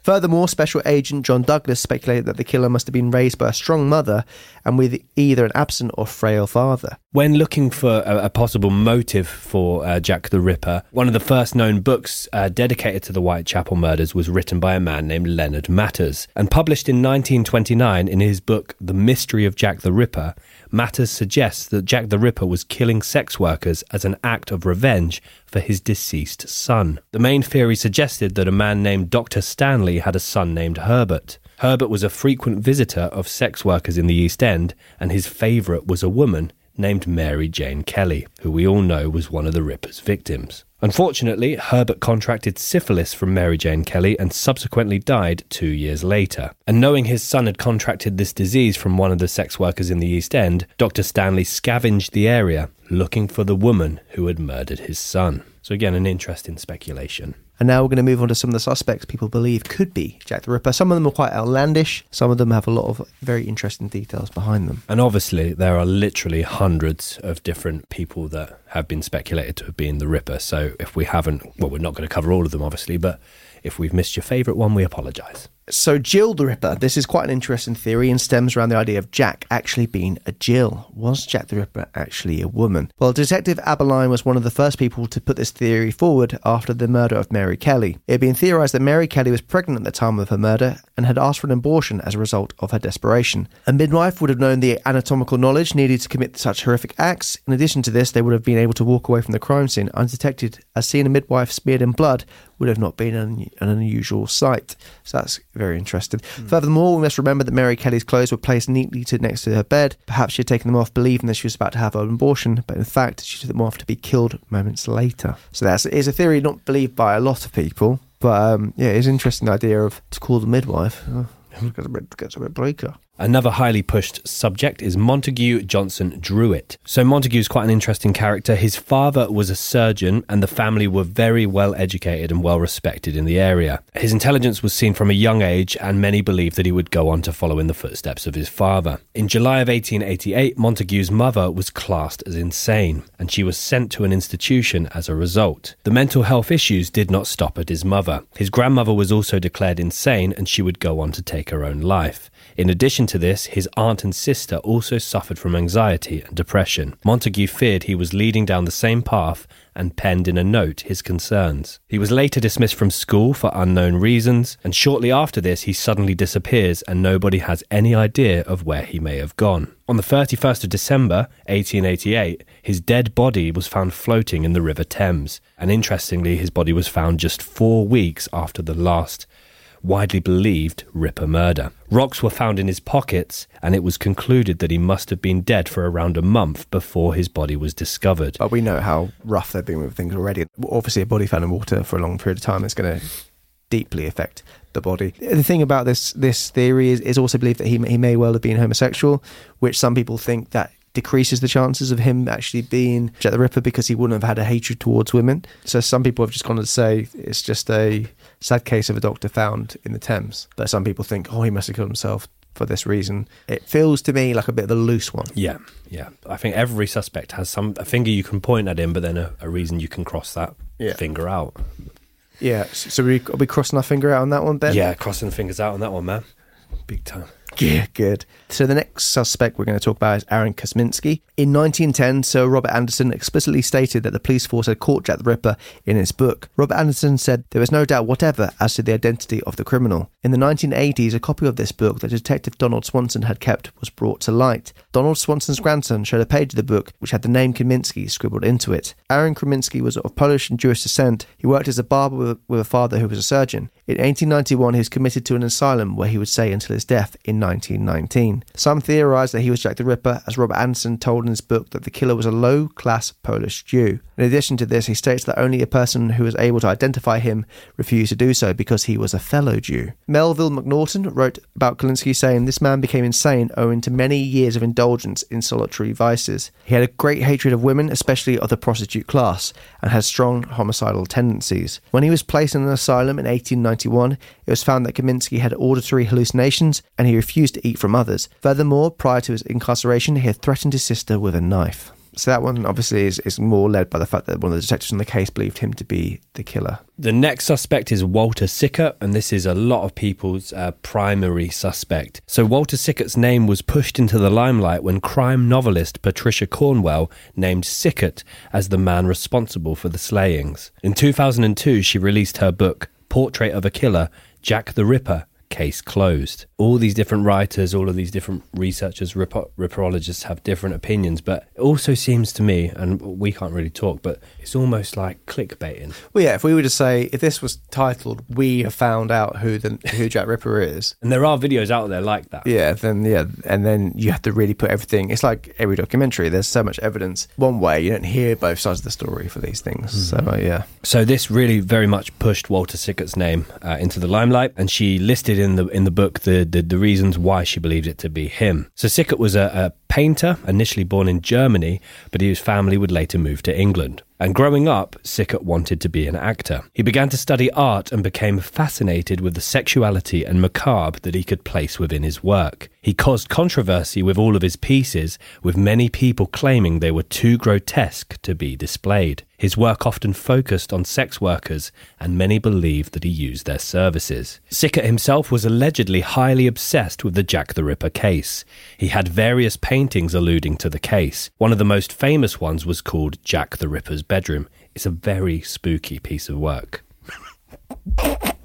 [SPEAKER 4] Furthermore, Special Agent John Douglas speculated that the killer must have been raised by a strong mother and with either an absent or frail father.
[SPEAKER 5] When looking for a, a possible motive for uh, Jack the Ripper, one of the first known books uh, dedicated to the Whitechapel murders was written by a man named Leonard Matters. And published in 1929 in his book The Mystery of Jack the Ripper, Matters suggests that Jack the Ripper was killing sex workers as an act of revenge for his deceased son. The main theory suggested that a man named Dr. Stanley had a son named Herbert. Herbert was a frequent visitor of sex workers in the East End, and his favourite was a woman named Mary Jane Kelly, who we all know was one of the Ripper's victims. Unfortunately, Herbert contracted syphilis from Mary Jane Kelly and subsequently died two years later. And knowing his son had contracted this disease from one of the sex workers in the East End, Dr. Stanley scavenged the area looking for the woman who had murdered his son. So, again, an interesting speculation.
[SPEAKER 4] And now we're going to move on to some of the suspects people believe could be Jack the Ripper. Some of them are quite outlandish, some of them have a lot of very interesting details behind them.
[SPEAKER 5] And obviously, there are literally hundreds of different people that have been speculated to have been the Ripper. So if we haven't, well, we're not going to cover all of them, obviously, but if we've missed your favourite one, we apologise.
[SPEAKER 4] So, Jill the Ripper, this is quite an interesting theory and stems around the idea of Jack actually being a Jill. Was Jack the Ripper actually a woman? Well, Detective Abberline was one of the first people to put this theory forward after the murder of Mary Kelly. It had been theorised that Mary Kelly was pregnant at the time of her murder and had asked for an abortion as a result of her desperation. A midwife would have known the anatomical knowledge needed to commit such horrific acts. In addition to this, they would have been able to walk away from the crime scene undetected, as seeing a midwife smeared in blood would have not been an, an unusual sight. So that's very interesting. Mm. Furthermore, we must remember that Mary Kelly's clothes were placed neatly to, next to her bed. Perhaps she had taken them off, believing that she was about to have an abortion, but in fact, she took them off to be killed moments later. So that is a theory not believed by a lot of people. But um, yeah, it's an interesting idea of to call the midwife. Oh, gets a bit, gets a bit bleaker.
[SPEAKER 5] Another highly pushed subject is Montague Johnson Druitt. So, Montague is quite an interesting character. His father was a surgeon, and the family were very well educated and well respected in the area. His intelligence was seen from a young age, and many believed that he would go on to follow in the footsteps of his father. In July of 1888, Montague's mother was classed as insane, and she was sent to an institution as a result. The mental health issues did not stop at his mother. His grandmother was also declared insane, and she would go on to take her own life. In addition to this, his aunt and sister also suffered from anxiety and depression. Montague feared he was leading down the same path and penned in a note his concerns. He was later dismissed from school for unknown reasons, and shortly after this, he suddenly disappears and nobody has any idea of where he may have gone. On the 31st of December, 1888, his dead body was found floating in the River Thames, and interestingly, his body was found just four weeks after the last widely believed Ripper murder. Rocks were found in his pockets, and it was concluded that he must have been dead for around a month before his body was discovered.
[SPEAKER 4] But we know how rough they've been with things already. Obviously, a body found in water for a long period of time is going to deeply affect the body. The thing about this this theory is, is also believed that he he may well have been homosexual, which some people think that decreases the chances of him actually being the Ripper because he wouldn't have had a hatred towards women. So some people have just gone to say it's just a sad case of a doctor found in the Thames. that some people think, oh, he must have killed himself for this reason. It feels to me like a bit of a loose one.
[SPEAKER 5] Yeah, yeah. I think every suspect has some a finger you can point at him, but then a, a reason you can cross that
[SPEAKER 4] Yeah.
[SPEAKER 5] finger out.
[SPEAKER 4] Yeah. So we are we crossing our finger out on that one, Ben?
[SPEAKER 5] Yeah, crossing the fingers out on that one, man. Big time.
[SPEAKER 4] Yeah, good. So the next suspect we're going to talk about is Aaron Kosminski. In 1910, Sir Robert Anderson explicitly stated that the police force had caught Jack the Ripper in his book. Robert Anderson said there was no doubt whatever as to the identity of the criminal. In the 1980s, a copy of this book that Detective Donald Swanson had kept was brought to light. Donald Swanson's grandson showed a page of the book which had the name Kosminski scribbled into it. Aaron Kosminski was of Polish and Jewish descent. He worked as a barber with, with a father who was a surgeon. In 1891, he was committed to an asylum where he would stay until his death in 1919. Some theorised that he was Jack the Ripper, as Robert Anderson told in his book that the killer was a low class Polish Jew. In addition to this, he states that only a person who was able to identify him refused to do so because he was a fellow Jew. Melville Macnaghten wrote about Kosminski saying this man became insane owing to many years of indulgence in solitary vices. He had a great hatred of women, especially of the prostitute class, and had strong homicidal tendencies. When he was placed in an asylum in 1891, it was found that Kosminski had auditory hallucinations and he refused to eat from others. Furthermore, prior to his incarceration, he had threatened his sister with a knife. So that one obviously is, is more led by the fact that one of the detectives in the case believed him to be the killer.
[SPEAKER 5] The next suspect is Walter Sickert, and this is a lot of people's uh, primary suspect. So, Walter Sickert's name was pushed into the limelight when crime novelist Patricia Cornwell named Sickert as the man responsible for the slayings. In 2002, she released her book, Portrait of a Killer Jack the Ripper case closed. All these different writers, all of these different researchers, ripper- ripperologists have different opinions, but it also seems to me, and we can't really talk, but it's almost like clickbaiting.
[SPEAKER 4] Well, yeah, if we were to say, if this was titled, We Have Found Out Who the Who Jack Ripper Is,
[SPEAKER 5] And there are videos out there like that.
[SPEAKER 4] yeah, then yeah, and then you have to really put everything. It's like every documentary. There's so much evidence. One way you don't hear both sides of the story for these things. So uh, yeah,
[SPEAKER 5] So this really very much pushed Walter Sickert's name uh, into the limelight, and she listed in the in the book the, the the reasons why she believed it to be him. So Sickert was a, a painter, initially born in Germany, but his family would later move to England. And growing up, Sickert wanted to be an actor. He began to study art and became fascinated with the sexuality and macabre that he could place within his work. He caused controversy with all of his pieces, with many people claiming they were too grotesque to be displayed. His work often focused on sex workers, and many believed that he used their services. Sickert himself was allegedly highly obsessed with the Jack the Ripper case. He had various paintings alluding to the case. One of the most famous ones was called Jack the Ripper's Bedroom. It's a very spooky piece of work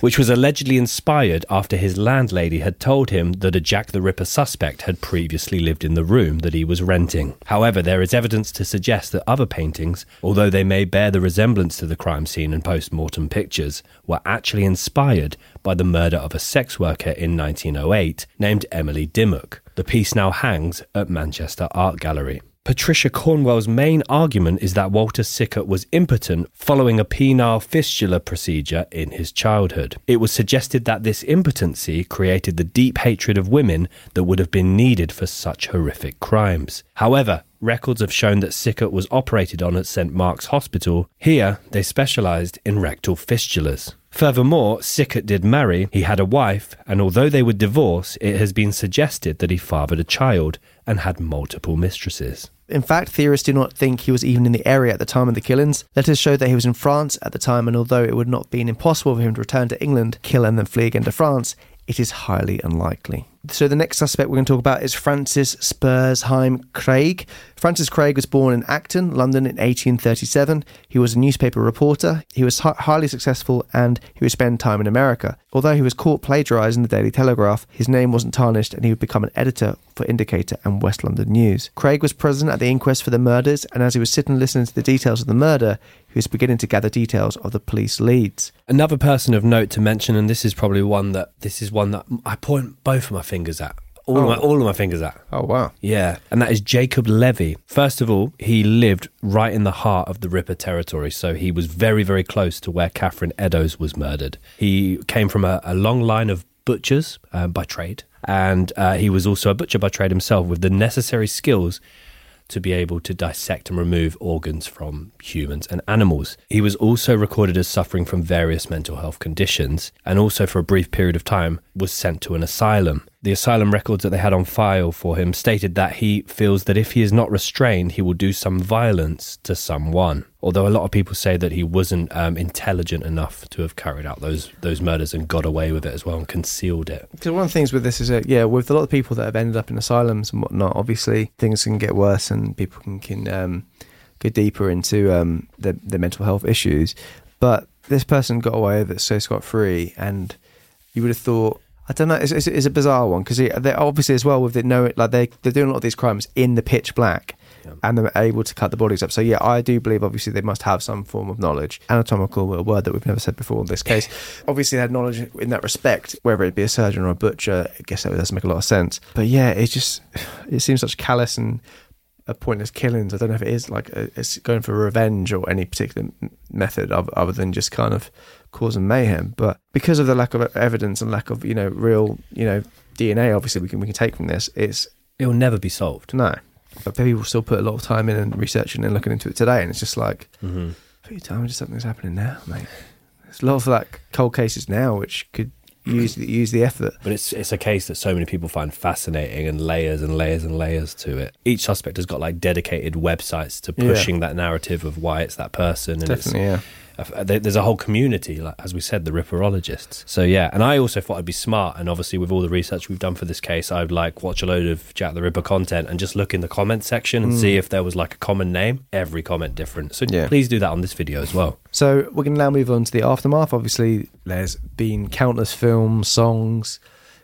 [SPEAKER 5] which was allegedly inspired after his landlady had told him that a Jack the Ripper suspect had previously lived in the room that he was renting. However, there is evidence to suggest that other paintings, although they may bear the resemblance to the crime scene and post mortem pictures, were actually inspired by the murder of a sex worker in 1908 named Emily Dimmock. The piece now hangs at Manchester Art Gallery. Patricia Cornwell's main argument is that Walter Sickert was impotent following a penile fistula procedure in his childhood. It was suggested that this impotency created the deep hatred of women that would have been needed for such horrific crimes. However, records have shown that Sickert was operated on at St Mark's Hospital. Here, they specialised in rectal fistulas. Furthermore, Sickert did marry, he had a wife, and although they were divorced, it has been suggested that he fathered a child and had multiple mistresses.
[SPEAKER 4] In fact, theorists do not think he was even in the area at the time of the killings. Letters show that he was in France at the time, and although it would not have been impossible for him to return to England, kill, and then flee again to France, it is highly unlikely. So the next suspect we're going to talk about is Francis Spurzheim Craig. Francis Craig was born in Acton, London in 1837. He was a newspaper reporter. He was hi- highly successful and he would spend time in America. Although he was caught plagiarising the Daily Telegraph, his name wasn't tarnished and he would become an editor for Indicator and West London News. Craig was present at the inquest for the murders and as he was sitting listening to the details of the murder, was beginning to gather details of the police leads.
[SPEAKER 5] Another person of note to mention, and this is probably one that this is one that I point both of my fingers at. All, of, my, all of my fingers at.
[SPEAKER 4] Oh, wow.
[SPEAKER 5] Yeah, and that is Jacob Levy. First of all, he lived right in the heart of the Ripper territory, so he was very, very close to where Catherine Eddowes was murdered. He came from a, a long line of butchers uh, by trade, and uh, he was also a butcher by trade himself with the necessary skills to be able to dissect and remove organs from humans and animals. He was also recorded as suffering from various mental health conditions and also for a brief period of time was sent to an asylum. The asylum records that they had on file for him stated that he feels that if he is not restrained, he will do some violence to someone. Although a lot of people say that he wasn't um, intelligent enough to have carried out those those murders and got away with it as well and concealed it.
[SPEAKER 4] Because one of the things with this is that, yeah, with a lot of people that have ended up in asylums and whatnot, obviously things can get worse and people can, can um, go deeper into um, their, their mental health issues. But this person got away with it so scot free, and you would have thought, I don't know, it's, it's, it's a bizarre one because they're obviously as well with it, know like they they're doing a lot of these crimes in the pitch black. And they're able to cut the bodies up. So yeah, I do believe obviously they must have some form of knowledge. Anatomical, a word that we've never said before in this case. obviously they had knowledge in that respect, whether it be a surgeon or a butcher. I guess that doesn't make a lot of sense. But yeah, it just it seems such callous and a pointless killings. I don't know if it is like a, it's going for revenge or any particular method of, other than just kind of causing mayhem. But because of the lack of evidence and lack of you know real you know DNA, obviously we can we can take from this. It's
[SPEAKER 5] It will never be solved.
[SPEAKER 4] no, but people still put a lot of time in and researching and looking into it today, and it's just like
[SPEAKER 5] Mm-hmm.
[SPEAKER 4] put your time into something that's happening now, mate. There's a lot of like cold cases now which could use the, use the effort.
[SPEAKER 5] But it's it's a case that so many people find fascinating and layers and layers and layers to it. Each suspect has got like dedicated websites to
[SPEAKER 4] Yeah.
[SPEAKER 5] pushing that narrative of why it's that person. And
[SPEAKER 4] Definitely, yeah.
[SPEAKER 5] There's a whole community, like as we said, the Ripperologists. So yeah, and I also thought I'd be smart, and obviously with all the research we've done for this case, I'd like watch a load of Jack the Ripper content and just look in the comment section and see if there was like a common name. Every comment different. So
[SPEAKER 4] Mm. Yeah.
[SPEAKER 5] please do that on this video as well.
[SPEAKER 4] So we're going to now move on to the aftermath. Obviously, there's been countless films, songs,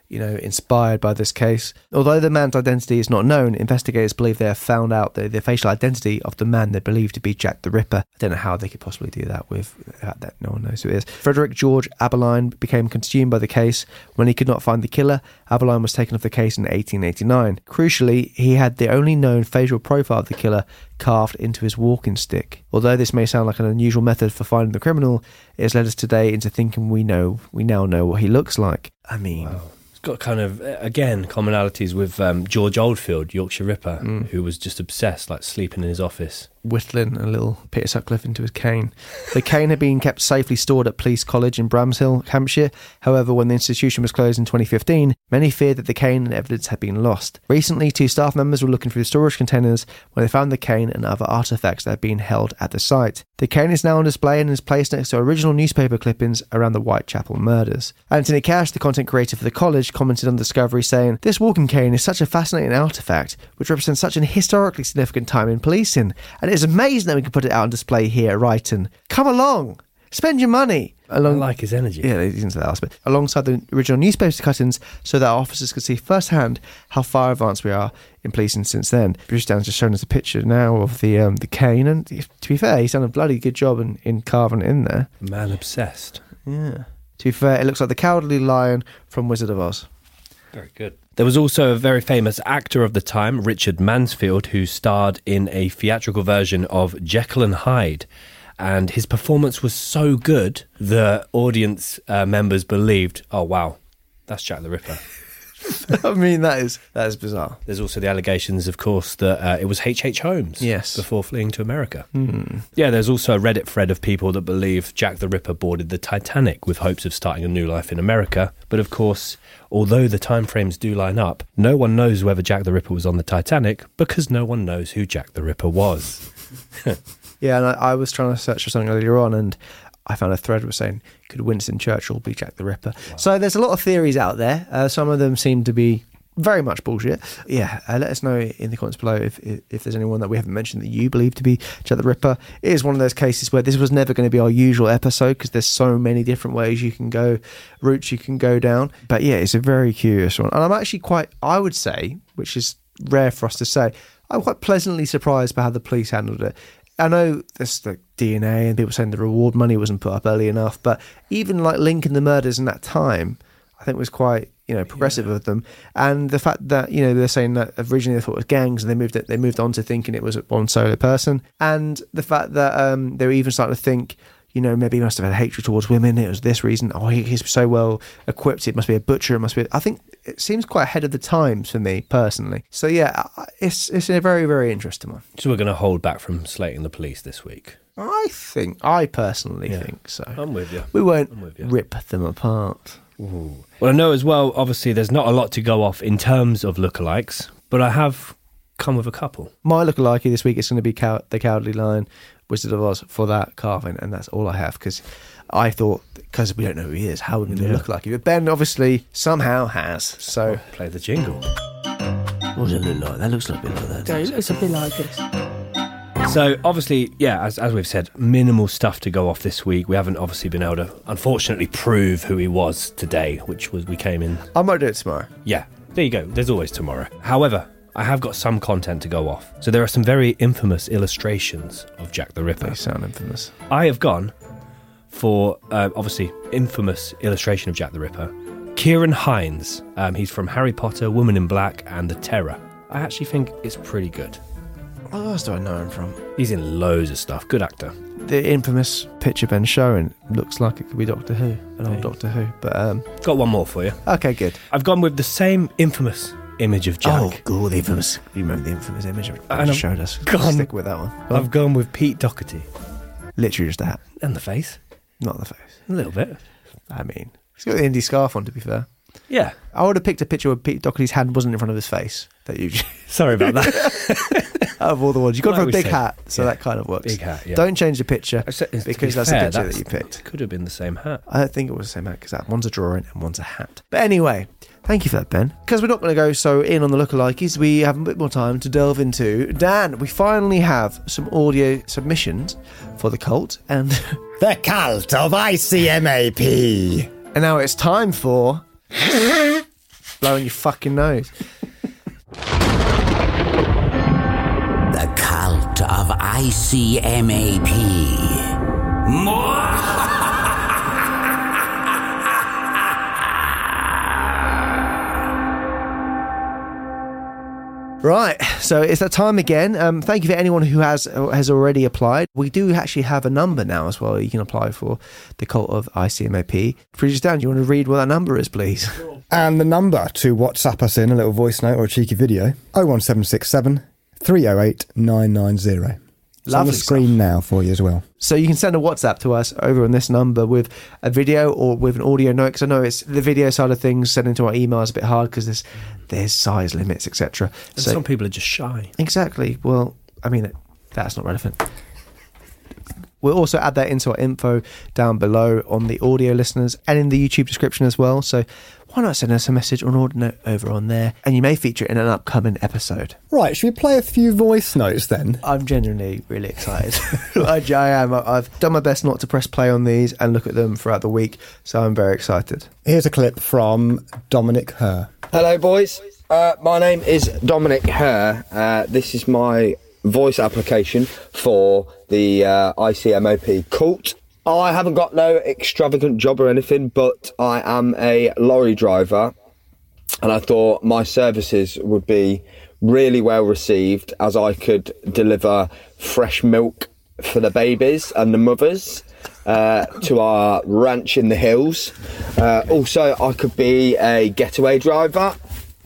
[SPEAKER 4] you know, inspired by this case. Although the man's identity is not known, investigators believe they have found out the, the facial identity of the man they believe to be Jack the Ripper. I don't know how they could possibly do that with that, no one knows who it is. Frederick George Abberline became consumed by the case. When he could not find the killer, Abberline was taken off the case in 1889. Crucially, he had the only known facial profile of the killer carved into his walking stick. Although this may sound like an unusual method for finding the criminal, it has led us today into thinking we know we now know what he looks like. I mean,
[SPEAKER 5] It's got kind of again commonalities with um, George Oldfield, Yorkshire Ripper,
[SPEAKER 4] Mm.
[SPEAKER 5] who was just obsessed, like sleeping in his office.
[SPEAKER 4] Whittling a little Peter Sutcliffe into his cane. The cane had been kept safely stored at Police College in Bramshill, Hampshire. However, when the institution was closed in 2015, many feared that the cane and evidence had been lost. Recently, two staff members were looking through the storage containers when they found the cane and other artifacts that had been held at the site. The cane is now on display and is placed next to original newspaper clippings around the Whitechapel murders. Anthony Cash, the content creator for the college, commented on the discovery saying, This walking cane is such a fascinating artifact, which represents such an historically significant time in policing, and it is amazing that we can put it out on display here at Ryton. Come along, spend your money.
[SPEAKER 5] I like his energy.
[SPEAKER 4] Yeah, they into that last bit. Alongside the original newspaper cuttings, so that our officers could see firsthand how far advanced we are in policing since then. Bruce Dan's just shown us a picture now of the um, the cane, and to be fair, he's done a bloody good job in, in carving it in there.
[SPEAKER 5] Man obsessed.
[SPEAKER 4] Yeah. To be fair, it looks like the Cowardly Lion from Wizard of Oz.
[SPEAKER 5] Very good. There was also a very famous actor of the time, Richard Mansfield, who starred in a theatrical version of Jekyll and Hyde. And his performance was so good, the audience uh, members believed, oh, wow, that's Jack the Ripper.
[SPEAKER 4] I mean, that is that is bizarre.
[SPEAKER 5] There's also the allegations, of course, that uh, it was H.H. H. Holmes
[SPEAKER 4] Yes.
[SPEAKER 5] before fleeing to America. Yeah, there's also a Reddit thread of people that believe Jack the Ripper boarded the Titanic with hopes of starting a new life in America. But of course, although the timeframes do line up, no one knows whether Jack the Ripper was on the Titanic because no one knows who Jack the Ripper was.
[SPEAKER 4] Yeah, and I, I was trying to search for something earlier on, and I found a thread was saying, could Winston Churchill be Jack the Ripper? So there's a lot of theories out there. Uh, some of them seem to be very much bullshit. Yeah, uh, let us know in the comments below if, if if there's anyone that we haven't mentioned that you believe to be Jack the Ripper. It is one of those cases where this was never going to be our usual episode because there's so many different ways you can go, routes you can go down. But yeah, it's a very curious one, and I'm actually quite, I would say, which is rare for us to say, I'm quite pleasantly surprised by how the police handled it. I know there's the DNA and people saying the reward money wasn't put up early enough, but even like linking the murders in that time, I think was quite you know progressive of them. And the fact that you know they're saying that originally they thought it was gangs and they moved it, they moved on to thinking it was one solo person, and the fact that um, they were even starting to think. You know, maybe he must have had hatred towards women. It was this reason. Oh, he, he's so well equipped. It must be a butcher. It must be. I think it seems quite ahead of the times for me personally. So yeah, it's it's a very very interesting one.
[SPEAKER 5] So we're going to hold back from slating the police this week.
[SPEAKER 4] I think, I personally
[SPEAKER 5] Yeah.
[SPEAKER 4] think so.
[SPEAKER 5] I'm with you.
[SPEAKER 4] we won't
[SPEAKER 5] you.
[SPEAKER 4] rip them apart.
[SPEAKER 5] Well, I know as well, obviously, there's not a lot to go off in terms of lookalikes, but I have come with a couple.
[SPEAKER 4] My lookalike this week is going to be Cow- the Cowardly Lion, Wizard of Oz for that carving, and that's all I have because I thought because we don't know who he is, how are we going to
[SPEAKER 5] Yeah.
[SPEAKER 4] look like him? But Ben obviously somehow has. So
[SPEAKER 5] Play the jingle.
[SPEAKER 4] what does it look like? That looks like a bit like that.
[SPEAKER 7] it looks a bit like this.
[SPEAKER 5] So, obviously, yeah, as, as we've said, minimal stuff to go off this week. We haven't obviously been able to, unfortunately, prove who he was today, which was we came in.
[SPEAKER 4] I might do it tomorrow.
[SPEAKER 5] Yeah, there you go. There's always tomorrow. However, I have got some content to go off. So, there are some very infamous illustrations of Jack the Ripper.
[SPEAKER 4] They sound infamous.
[SPEAKER 5] I have gone for uh, obviously infamous illustration of Jack the Ripper. Ciarán Hinds. Um, he's from Harry Potter, Woman in Black, and The Terror. I actually think it's pretty good.
[SPEAKER 4] What else do I know him from?
[SPEAKER 5] He's in loads of stuff. Good actor.
[SPEAKER 4] The infamous picture Ben showing looks like it could be Doctor Who, an old Doctor Who. But um,
[SPEAKER 5] Got one more for you.
[SPEAKER 4] okay, good.
[SPEAKER 5] I've gone with the same infamous image of Jack.
[SPEAKER 4] Oh, cool. The infamous. You remember the infamous image of
[SPEAKER 5] I've
[SPEAKER 4] showed us.
[SPEAKER 5] gone-
[SPEAKER 4] Stick with that one. Go on.
[SPEAKER 5] I've gone with Pete Doherty.
[SPEAKER 4] Literally just a hat,
[SPEAKER 5] And the face.
[SPEAKER 4] Not the face.
[SPEAKER 5] A little bit.
[SPEAKER 4] I mean, he's got the indie scarf on. To be fair,
[SPEAKER 5] Yeah.
[SPEAKER 4] I would have picked a picture where Pete Doherty's hand wasn't in front of his face. That you
[SPEAKER 5] Sorry about that.
[SPEAKER 4] out of all the ones, you got
[SPEAKER 5] Like
[SPEAKER 4] for a big
[SPEAKER 5] said,
[SPEAKER 4] hat, so
[SPEAKER 5] yeah.
[SPEAKER 4] that kind of works.
[SPEAKER 5] Big hat, yeah.
[SPEAKER 4] Don't change the picture
[SPEAKER 5] be
[SPEAKER 4] because that's
[SPEAKER 5] fair,
[SPEAKER 4] the picture
[SPEAKER 5] that's-
[SPEAKER 4] that you picked.
[SPEAKER 5] Could have been the same hat.
[SPEAKER 4] I don't think it was the same hat because that one's a drawing and one's a hat. But anyway, thank you for that, Ben. Because we're not going to go so in on the lookalikes, we have a bit more time to delve into. Dan, we finally have some audio submissions for the cult, and
[SPEAKER 6] The cult of ICMAP.
[SPEAKER 4] and now it's time for blowing your fucking nose.
[SPEAKER 7] The cult of ICMAP.
[SPEAKER 4] Right, so it's that time again. Um, thank you for anyone who has has already applied. We do actually have a number now as well. You can apply for the cult of ICMAP. Producer Dan, do you want to read what that number is, please?
[SPEAKER 6] And the number to WhatsApp us in a little voice note or a cheeky video 01767 308 990. It's on the
[SPEAKER 4] Lovely
[SPEAKER 6] screen now for you as well.
[SPEAKER 4] So you can send a WhatsApp to us over on this number with a video or with an audio note. Because I know it's the video side of things. Sending to our email is a bit hard because there's there's size limits, etc.
[SPEAKER 5] And
[SPEAKER 4] So
[SPEAKER 5] some people are just shy.
[SPEAKER 4] exactly. Well, I mean that's not relevant. We'll also add that into our info down below on the audio listeners and in the YouTube description as well. So why not send us a message or an audio note over on there, and you may feature it in an upcoming episode.
[SPEAKER 6] Right, should we play a few voice notes then?
[SPEAKER 4] I'm genuinely really excited. I, I am. I- I've done my best not to press play on these and look at them throughout the week, so I'm very excited.
[SPEAKER 6] Here's a clip from Dominic Herr.
[SPEAKER 8] Hello, boys. Uh, my name is Dominic Herr. Uh, this is my voice application for the uh, ICMAP cult. I haven't got no extravagant job or anything, but I am a lorry driver, and I thought my services would be really well received as I could deliver fresh milk for the babies and the mothers uh, to our ranch in the hills. Uh, also, I could be a getaway driver,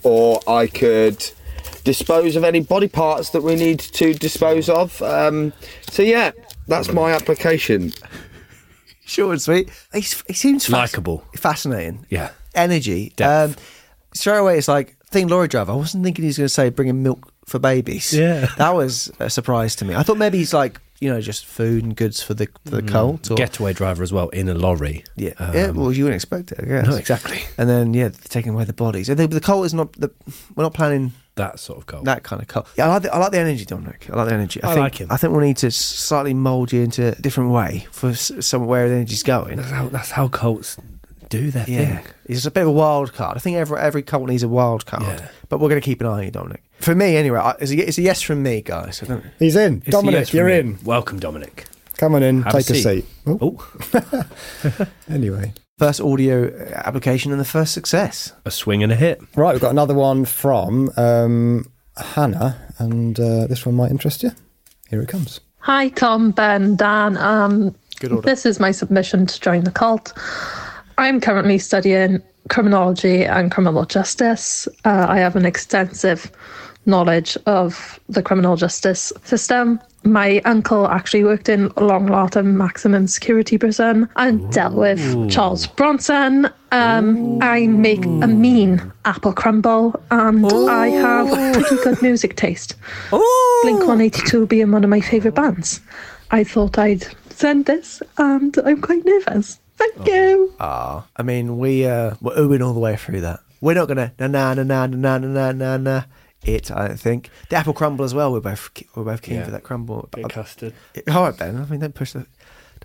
[SPEAKER 8] or I could dispose of any body parts that we need to dispose of. Um, so, yeah, that's my application.
[SPEAKER 4] Short and sweet. He's, he seems fasc-
[SPEAKER 5] Likeable.
[SPEAKER 4] fascinating.
[SPEAKER 5] Yeah.
[SPEAKER 4] Energy.
[SPEAKER 5] Depth.
[SPEAKER 4] Um, straight away, it's like thing lorry driver. I wasn't thinking he was going to say bringing milk for babies.
[SPEAKER 5] Yeah.
[SPEAKER 4] that was a surprise to me. I thought maybe he's like you know just food and goods for the for the cult. Or,
[SPEAKER 5] Getaway driver as well in a lorry.
[SPEAKER 4] yeah,
[SPEAKER 5] Um,
[SPEAKER 4] yeah. Well, you wouldn't expect it. I guess.
[SPEAKER 5] No, exactly.
[SPEAKER 4] And then yeah, taking away the bodies. And the, the cult is not. The, we're not planning
[SPEAKER 5] That sort of cult.
[SPEAKER 4] that kind of cult. Yeah, I like the, I like the energy, Dominic. I like the energy. I,
[SPEAKER 5] I
[SPEAKER 4] think,
[SPEAKER 5] like him.
[SPEAKER 4] I think we need to slightly mould you into a different way for somewhere the energy's going.
[SPEAKER 5] That's how, that's how cults do their
[SPEAKER 4] Yeah,
[SPEAKER 5] thing.
[SPEAKER 4] he's a bit of a wild card. I think every every cult needs a wild card,
[SPEAKER 5] Yeah.
[SPEAKER 4] but we're going to keep an eye on you, Dominic. For me, anyway, it's a, it's a yes from me, guys. I don't,
[SPEAKER 6] He's in.
[SPEAKER 5] It's a
[SPEAKER 6] Dominic,
[SPEAKER 5] yes from
[SPEAKER 6] you're
[SPEAKER 5] me.
[SPEAKER 6] in.
[SPEAKER 5] Welcome, Dominic.
[SPEAKER 6] Come on in,
[SPEAKER 5] Have a
[SPEAKER 6] take a seat.
[SPEAKER 5] seat.
[SPEAKER 6] Oh,
[SPEAKER 5] Oh,
[SPEAKER 6] anyway.
[SPEAKER 4] first audio application and the first success.
[SPEAKER 5] a swing and a hit.
[SPEAKER 6] Right, we've got another one from um, Hannah, and uh, this one might interest you. Here it comes.
[SPEAKER 9] Hi, Tom, Ben, Dan. Um,
[SPEAKER 4] Good order.
[SPEAKER 9] This is my submission to join the cult. I'm currently studying criminology and criminal justice. Uh, I have an extensive knowledge of the criminal justice system. My uncle actually worked in Long Lartin maximum security prison and dealt with Charles Bronson. Um, I make a mean apple crumble and I have pretty good music taste. Blink 182 being one of my favourite bands. I thought I'd send this and I'm quite nervous. Thank you.
[SPEAKER 4] Ah, I mean, we uh, we're oohing all the way through that. We're not gonna na na na na na na na na na. It, I don't think. The apple crumble as well. We're both we're both keen
[SPEAKER 5] Yeah.
[SPEAKER 4] for that crumble.
[SPEAKER 5] Bit custard.
[SPEAKER 4] All right, Ben. I mean, don't push the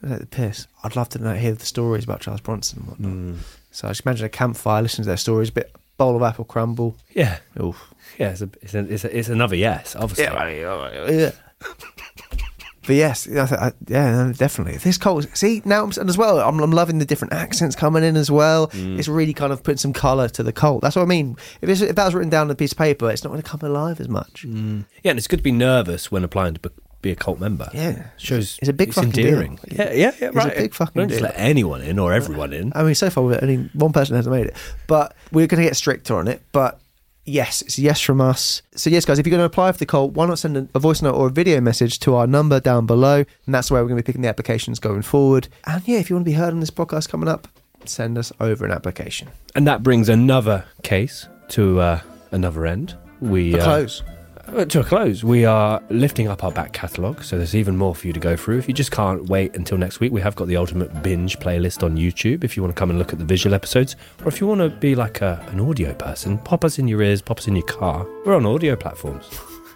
[SPEAKER 4] don't take the piss. I'd love to know, hear the stories about Charles Bronson and whatnot. Hmm. So I just imagine a campfire, listen to their stories, a bit bowl of apple crumble.
[SPEAKER 5] Yeah.
[SPEAKER 4] Oof.
[SPEAKER 5] Yeah, it's, a, it's, a, it's, a, it's another yes, obviously.
[SPEAKER 4] Yeah. But yes, I th- I, yeah, definitely. This cult, see now, I'm, and as well, I'm, I'm loving the different accents coming in as well. Mm. It's really kind of putting some colour to the cult. That's what I mean. If, it's, if that was written down on a piece of paper, it's not going to come alive as much. Mm.
[SPEAKER 5] Yeah, and it's good to be nervous when applying to be, be a cult member.
[SPEAKER 4] Yeah.
[SPEAKER 5] Shows
[SPEAKER 4] It's a big fucking deal.
[SPEAKER 5] endearing. Yeah, yeah, yeah,
[SPEAKER 4] It's a
[SPEAKER 5] right.
[SPEAKER 4] big fucking
[SPEAKER 5] Don't just
[SPEAKER 4] deal.
[SPEAKER 5] let anyone in or everyone in.
[SPEAKER 4] I mean, so far, only one person hasn't made it, but we're going to get stricter on it. But yes, it's a yes from us. So yes, guys, if you're going to apply for the call, why not send a, voice note or a video message to our number down below, and that's where we're going to be picking the applications going forward. And yeah, if you want to be heard on this podcast coming up, send us over an application.
[SPEAKER 5] And that brings another case to uh, another end. We uh,
[SPEAKER 4] close.
[SPEAKER 5] Uh, to a close. We are lifting up our back catalogue, so there's even more for you to go through. If you just can't wait until next week, we have got the ultimate binge playlist on YouTube. If you want to come and look at the visual episodes, or if you want to be like a, an audio person, pop us in your ears, pop us in your car. We're on audio platforms.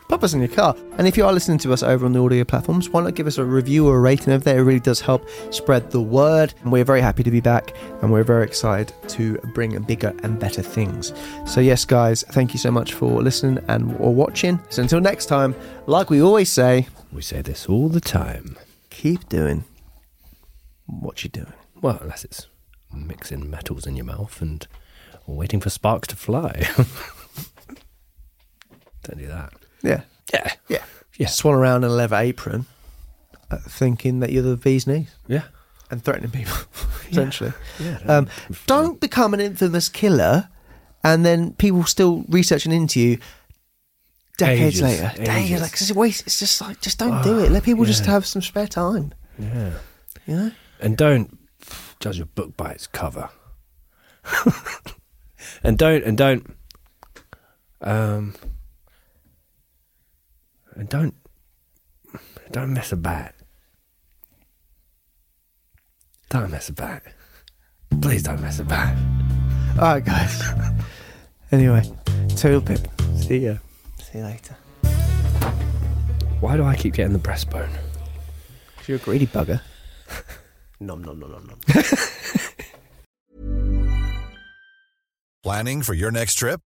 [SPEAKER 4] Pop us in your car. And if you are listening to us over on the audio platforms, why not give us a review or a rating over there? It really does help spread the word. And we're very happy to be back and we're very excited to bring bigger and better things. So yes, guys, thank you so much for listening and or watching. So until next time, like we always say,
[SPEAKER 5] We say this all the time.
[SPEAKER 4] keep doing what you're doing.
[SPEAKER 5] Well, unless it's mixing metals in your mouth and waiting for sparks to fly. Don't do that.
[SPEAKER 4] Yeah.
[SPEAKER 5] Yeah.
[SPEAKER 4] Yeah.
[SPEAKER 5] Yeah.
[SPEAKER 4] Swan around in a leather apron, uh, thinking that you're the bee's knees
[SPEAKER 5] Yeah.
[SPEAKER 4] and threatening people, essentially.
[SPEAKER 5] Yeah.
[SPEAKER 4] Um, don't become an infamous killer and then people still researching into you decades
[SPEAKER 5] Ages,
[SPEAKER 4] later.
[SPEAKER 5] ages.
[SPEAKER 4] Days, like, it's, a waste. it's just like, just don't do it. Let people just have some spare time.
[SPEAKER 5] Yeah.
[SPEAKER 4] You know?
[SPEAKER 5] And don't judge a book by its cover. and don't and don't um and don't don't mess about. Don't mess about. Please don't mess about.
[SPEAKER 4] All right, guys. anyway, Toodle Pip. See ya. See you later.
[SPEAKER 5] Why do I keep getting the breastbone?
[SPEAKER 4] You're a greedy bugger. nom nom nom nom nom.
[SPEAKER 10] Planning for your next trip?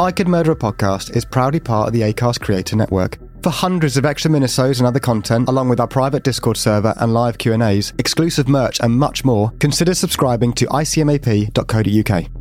[SPEAKER 6] I Could Murder a Podcast is proudly part of the ACAST Creator Network. For hundreds of extra minisodes and other content, along with our private Discord server and live Q&As, exclusive merch and much more, consider subscribing to icmap.co.uk.